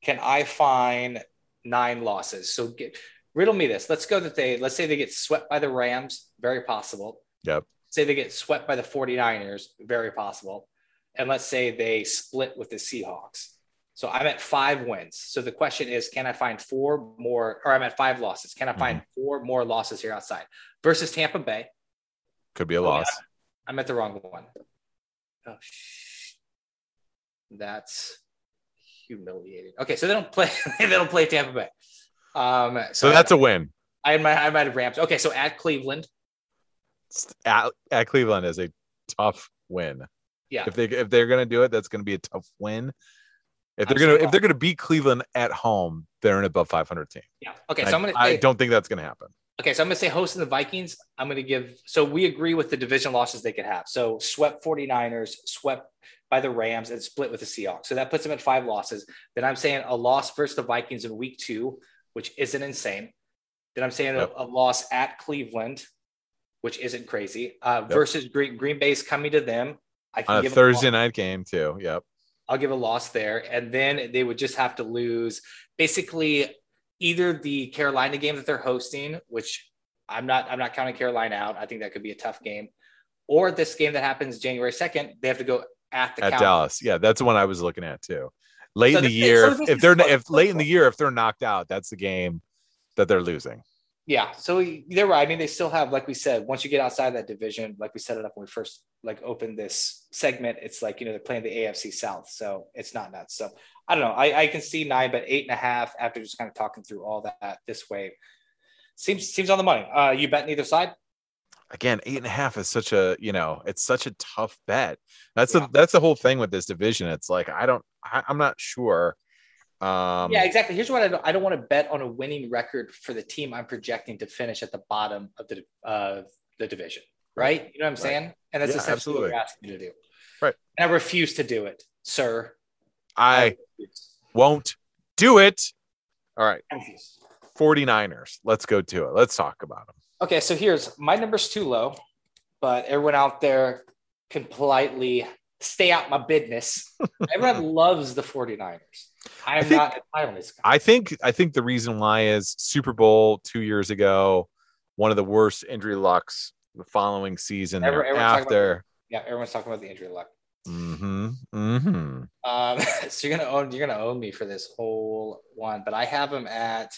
can I find nine losses? So get, riddle me this. Let's go that they, let's say they get swept by the Rams, very possible. Yep. Say they get swept by the 49ers, very possible. And let's say they split with the Seahawks. So I'm at five wins. So the question is, can I find four more, or I'm at five losses? Can I find four more losses here outside versus Tampa Bay? could be a Oh, yeah. loss. I'm at the wrong one. Oh, sh- that's humiliating. Okay, so they don't play. *laughs* they don't play Tampa Bay. Um, So that's a win. I might I might have Rams. Okay, so at Cleveland. At, at Cleveland is a tough win. Yeah. If they if they're gonna do it, that's gonna be a tough win. If they're gonna if they're gonna beat Cleveland at home, they're an above 500 team. Yeah. Okay, I, so I'm gonna. I don't think that's gonna happen. Okay, so I'm gonna say hosting the Vikings. I'm gonna give. So we agree with the division losses they could have. So swept 49ers, swept by the Rams, and split with the Seahawks. So that puts them at five losses. Then I'm saying a loss versus the Vikings in week two, which isn't insane. Then I'm saying a- a, loss at Cleveland, which isn't crazy. Uh, Yep. Versus Green, Green Bay's coming to them. I can On a Thursday a night game too. Yep. I'll give a loss there, and then they would just have to lose basically either the Carolina game that they're hosting, which I'm not I'm not counting Carolina out. I think that could be a tough game, or this game that happens January second. They have to go at the At Cowboys. Dallas. Yeah, that's the one I was looking at too. Late So in the year, so if, if they're if late in the year, if they're knocked out, that's the game that they're losing. Yeah, so they're right. I mean, they still have, like we said, once you get outside that division, like we set it up when we first like opened this segment, it's like you know they're playing the AFC South, so it's not nuts. So I don't know. I, I can see nine, but eight and a half after just kind of talking through all that this way seems seems on the money. Uh, you bet neither side. again eight and a half is such a you know it's such a tough bet that's Yeah. the that's the whole thing with this division it's like i don't I, i'm not sure um yeah, exactly. Here's what I don't, I don't want to bet on a winning record for the team I'm projecting to finish at the bottom of the uh, the division. Right? You know what I'm Right. saying? And that's Yeah, essentially absolutely. what you're asking me to do. Right. And I refuse to do it, sir. i refuse. won't do it all right I refuse. 49ers let's go to it let's talk about them Okay, so here's my number's too low, but everyone out there can politely stay out my business. *laughs* everyone loves the 49ers. I'm think- not to guy. i think i think the reason why is super bowl two years ago one of the worst injury lucks the following season everyone's talking about after Yeah, everyone's talking about the injury luck. mm-hmm mm-hmm Um, *laughs* so you're gonna own you're gonna own me for this whole one, but I have him at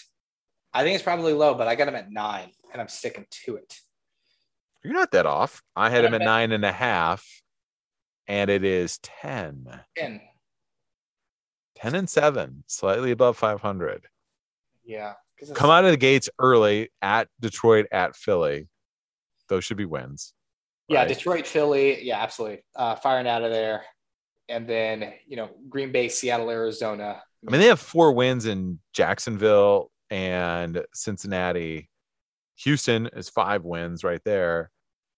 I think it's probably low, but I got him at nine and I'm sticking to it. you're not that off i had But him at nine and a half and it is 10 And 10 and 7 slightly above 500 Yeah. come out of the gates early at detroit at philly those should be wins Yeah, right? Detroit, Philly, yeah, absolutely. Uh, firing out of there, and then you know Green Bay, Seattle, Arizona. i mean they have four wins in jacksonville and cincinnati houston is five wins right there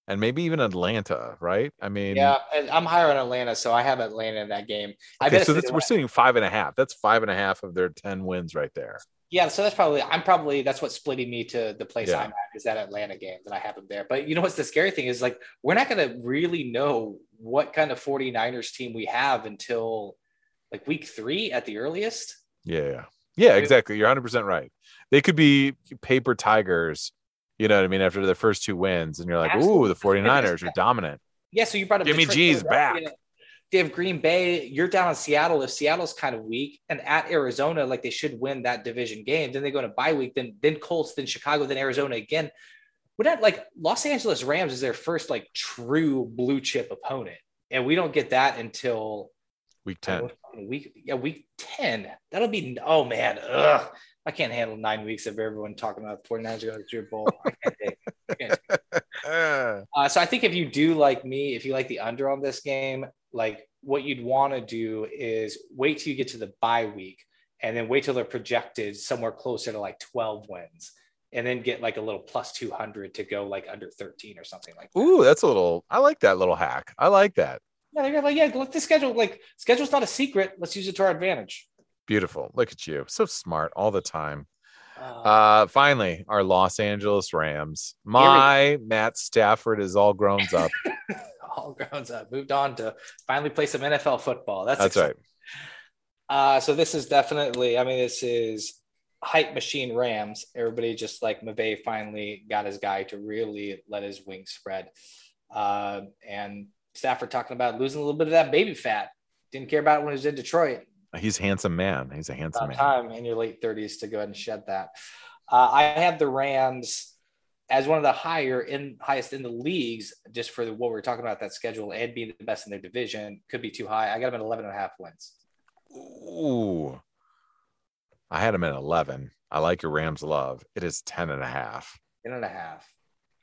and maybe even atlanta right i mean Yeah, and I'm higher on Atlanta, so I have Atlanta in that game. I okay, so we're sitting five and a half that's five and a half of their 10 wins right there yeah, so that's probably I'm probably that's what's splitting me to the place Yeah. I'm at is that Atlanta game that I have them there. But you know what's the scary thing is like we're not gonna really know what kind of 49ers team we have until like week three at the earliest. Yeah. Yeah, exactly. You're 100% right. They could be paper tigers, you know what I mean, after their first two wins. And you're like, ooh, the 49ers are dominant. Yeah, so you brought up Jimmy G's back. They have Green Bay. You're down in Seattle. If Seattle's kind of weak, and at Arizona, like they should win that division game, then they go to bye week. Then then Colts, then Chicago, then Arizona again. Would that like Los Angeles Rams is their first like true blue chip opponent, and we don't get that until Week 10. week yeah week ten. That'll be oh man, ugh. I can't handle nine weeks of everyone talking about the 49ers going to the Super Bowl. I can't take it. I can't take it. Uh, *laughs* Uh, so I think if you do like me, if you like the under on this game, like what you'd want to do is wait till you get to the bye week and then wait till they're projected somewhere closer to like 12 wins and then get like a little plus 200 to go like under 13 or something like that. ooh, that's a little, I like that little hack. I like that. Yeah, they're like, yeah, let the schedule, like, schedule's not a secret. Let's use it to our advantage. Beautiful. Look at you. So smart all the time. Uh, Uh, finally, our Los Angeles Rams. My Matt Stafford is all grown up. *laughs* all grown up, moved on to finally play some NFL football. That's, That's exciting. right. Uh, so this is definitely, I mean, this is hype machine Rams. Everybody just like McVay finally got his guy to really let his wings spread. Uh, and Stafford talking about losing a little bit of that baby fat. Didn't care about it when he was in Detroit. He's a handsome man. He's a handsome man. time in your late 30s to go ahead and shed that. Uh, I have the Rams as one of the higher in highest in the leagues, just for what we are talking about that schedule and being the best in their division. Could be too high. I got them at 11 and a half wins. Ooh. I had them at 11. I like your Rams love. It is 10 and a half. 10 and a half.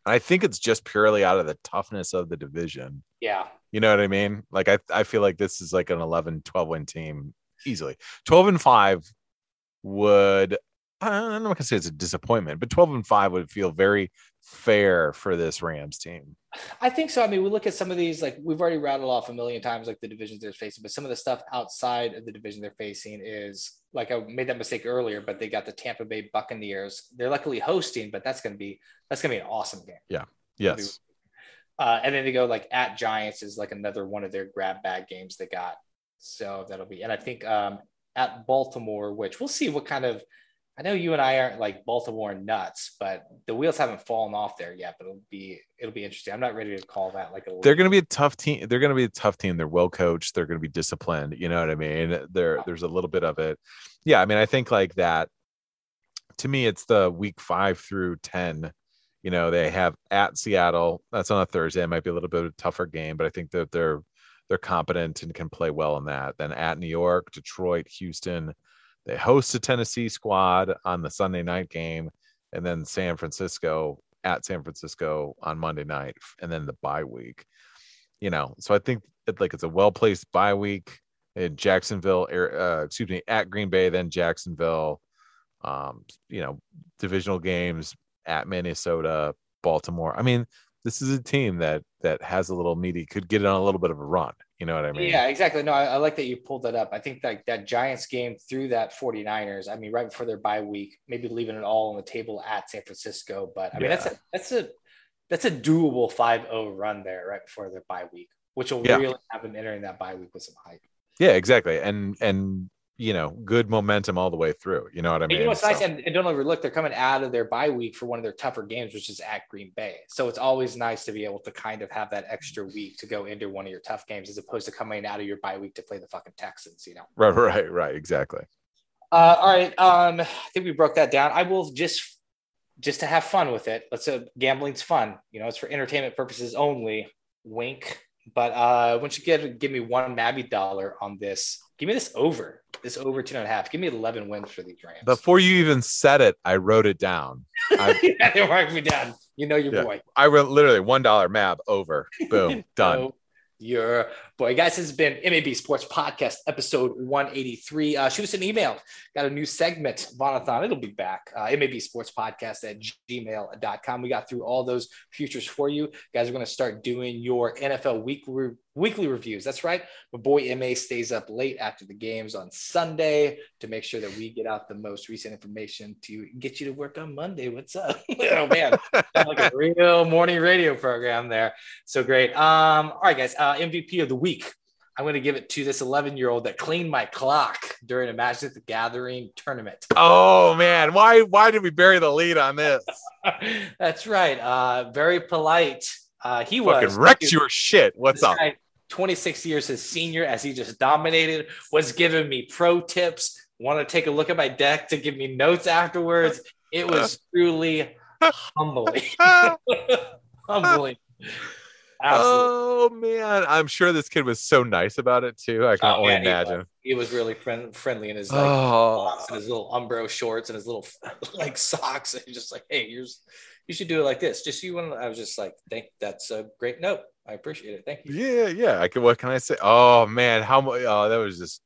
I think it's just purely out of the toughness of the division. Yeah. You know what I mean? Like I, I feel like this is like an 11, 12 win team easily. 12 and 5 would I'm not gonna say it's a disappointment, but 12 and 5 would feel very fair for this Rams team. I think so. I mean, we look at some of these, like we've already rattled off a million times, like the divisions they're facing, but some of the stuff outside of the division they're facing is like I made that mistake earlier, but they got the Tampa Bay Buccaneers. They're luckily hosting, but that's to be, that's going to be an awesome game. Yeah. Yes. Uh, and then they go like at Giants is like another one of their grab bag games they got. So that'll be, and I think um, at Baltimore, which we'll see what kind of, I know you and I aren't like Baltimore nuts, but the wheels haven't fallen off there yet. But it'll be it'll be interesting. I'm not ready to call that like a. They're going to be a tough team. They're going to be a tough team. They're well coached. They're going to be disciplined. You know what I mean? There, there's a little bit of it. Yeah, I mean, I think like that. To me, it's the week five through ten. You know, they have at Seattle. That's on a Thursday. It might be a little bit of a tougher game, but I think that they're they're competent and can play well in that. Then at New York, Detroit, Houston. They host a Tennessee squad on the Sunday night game, and then San Francisco at San Francisco on Monday night, and then the bye week. You know, so I think it, like it's a well placed bye week in Jacksonville, uh, excuse me, at Green Bay, then Jacksonville. Um, you know, divisional games at Minnesota, Baltimore. I mean, this is a team that that has a little meaty, could get on a little bit of a run. You know what I mean? Yeah, exactly. No, I, I like that you pulled that up. I think that that Giants game through that 49ers, I mean, right before their bye week, maybe leaving it all on the table at San Francisco. But I mean, that's a that's a that's a doable 5-0 run there right before their bye week, which will Yeah. really have them entering that bye week with some hype. Yeah, exactly. And and you know, good momentum all the way through. You know what I And mean? you know what's So- nice, and, and don't overlook, they're coming out of their bye week for one of their tougher games, which is at Green Bay. So it's always nice to be able to kind of have that extra week to go into one of your tough games, as opposed to coming out of your bye week to play the fucking Texans. You know. *laughs* Right, right, right. Exactly. Uh, all right. Um, I think we broke that down. I will just just to have fun with it. Let's say gambling's fun. You know, it's for entertainment purposes only. Wink. But uh, once you get give me one Mabby dollar on this, give me this over. This over two and a half. Give me eleven wins for these Rams. Before you even said it, I wrote it down. I, *laughs* yeah, they mark me down. You know your Yeah. boy. I wrote literally one dollar map over. *laughs* Boom, done. Your boy, guys. This has been MAB Sports Podcast, episode 183. Uh, shoot us an email. Got a new segment, Vaughnathon. It'll be back. Uh, MAB Sports Podcast at gmail.com. We got through all those futures for you. Guys, we're going to start doing your NFL weekly weekly reviews. That's right. My boy MA stays up late after the games on Sunday to make sure that we get out the most recent information to get you to work on Monday. What's up? *laughs* oh man, like a real morning radio program there. So great. Um, all right, guys. Uh, MVP of the week. I'm going to give it to this 11 year old that cleaned my clock during a Magic at the Gathering tournament. Oh man, why why did we bury the lead on this? *laughs* That's right. Uh, very polite. Uh, he Fucking was wrecked your shit. What's up? guy, 26 years his senior, as he just dominated, was giving me pro tips. Want to take a look at my deck to give me notes afterwards. It was *laughs* truly humbling. *laughs* humbling. Absolutely. oh man, I'm sure this kid was so nice about it too. I can Oh, only man, he was. imagine. He was really friend- friendly in his like Oh, and his little Umbro shorts and his little *laughs* like socks. And just like, hey, here's you should do it like this. Just you want I was just like, thank that's a great note. I appreciate it. Thank you. yeah, yeah. I can. What can I say? Oh man, how much? Oh, that was just.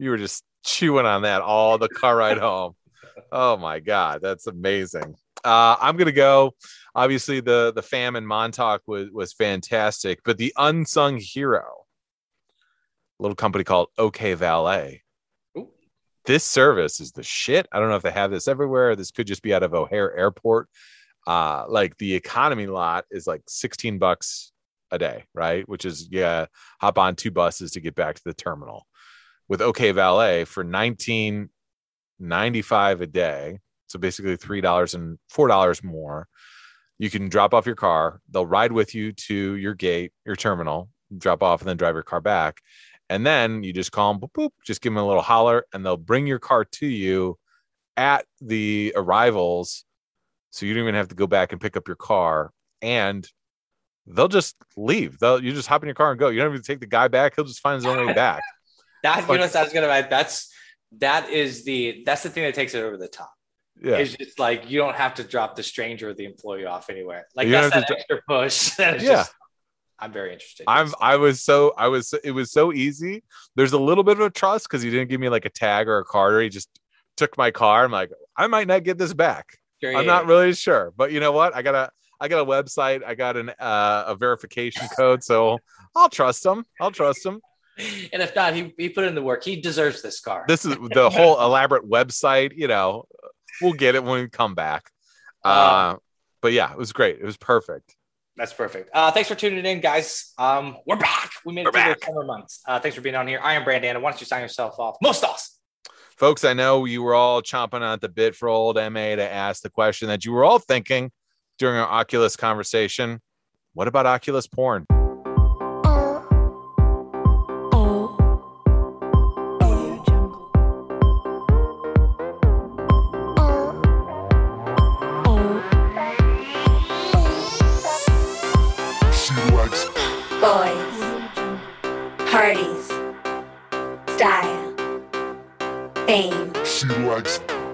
You were just chewing on that all the car ride home. *laughs* Oh my god, that's amazing. Uh, I'm gonna go. Obviously, the the fam in Montauk was was fantastic, but the unsung hero, a little company called OK Valet. Ooh. This service is the shit. I don't know if they have this everywhere. This could just be out of O'Hare Airport. Uh, like the economy lot is like 16 bucks a day, right? Which is yeah, hop on two buses to get back to the terminal. With OK Valet for 19.95 a day, so basically three dollars and four dollars more. You can drop off your car. They'll ride with you to your gate, your terminal, drop off, and then drive your car back. And then you just call them, boop, boop, just give them a little holler, and they'll bring your car to you at the arrivals. So you don't even have to go back and pick up your car. And they'll just leave. They'll you just hop in your car and go. You don't even take the guy back. He'll just find his own way back. *laughs* That you know was gonna. That's that is the that's the thing that takes it over the top. Yeah. It's just like you don't have to drop the stranger or the employee off anywhere. Like You that's that to extra push. *laughs* That Yeah. just, I'm very interested. I'm I was so I was it was so easy. There's a little bit of a trust because he didn't give me like a tag or a card or he just took my car. I'm like, I might not get this back. Sure, I'm yeah, not really sure. But you know what? I got a I got a website, I got an uh, a verification *laughs* code, so I'll trust him. I'll trust him. And if not, he, he put in the work. He deserves this car. This is *laughs* the whole elaborate website, you know. We'll get it when we come back. Uh, but yeah, it was great. It was perfect. That's perfect. Uh, thanks for tuning in, guys. Um, we're back. We made it through the summer months. Uh, thanks for being on here. I am Brandon. Why don't you sign yourself off? Most awesome. Folks, I know you were all chomping at the bit for old MA to ask the question that you were all thinking during our Oculus conversation. What about Oculus porn?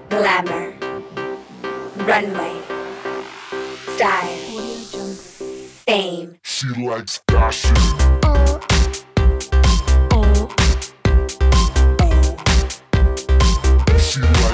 Glamour. Runway. Style. Fame. She likes fashion. Oh. Oh. Oh. She likes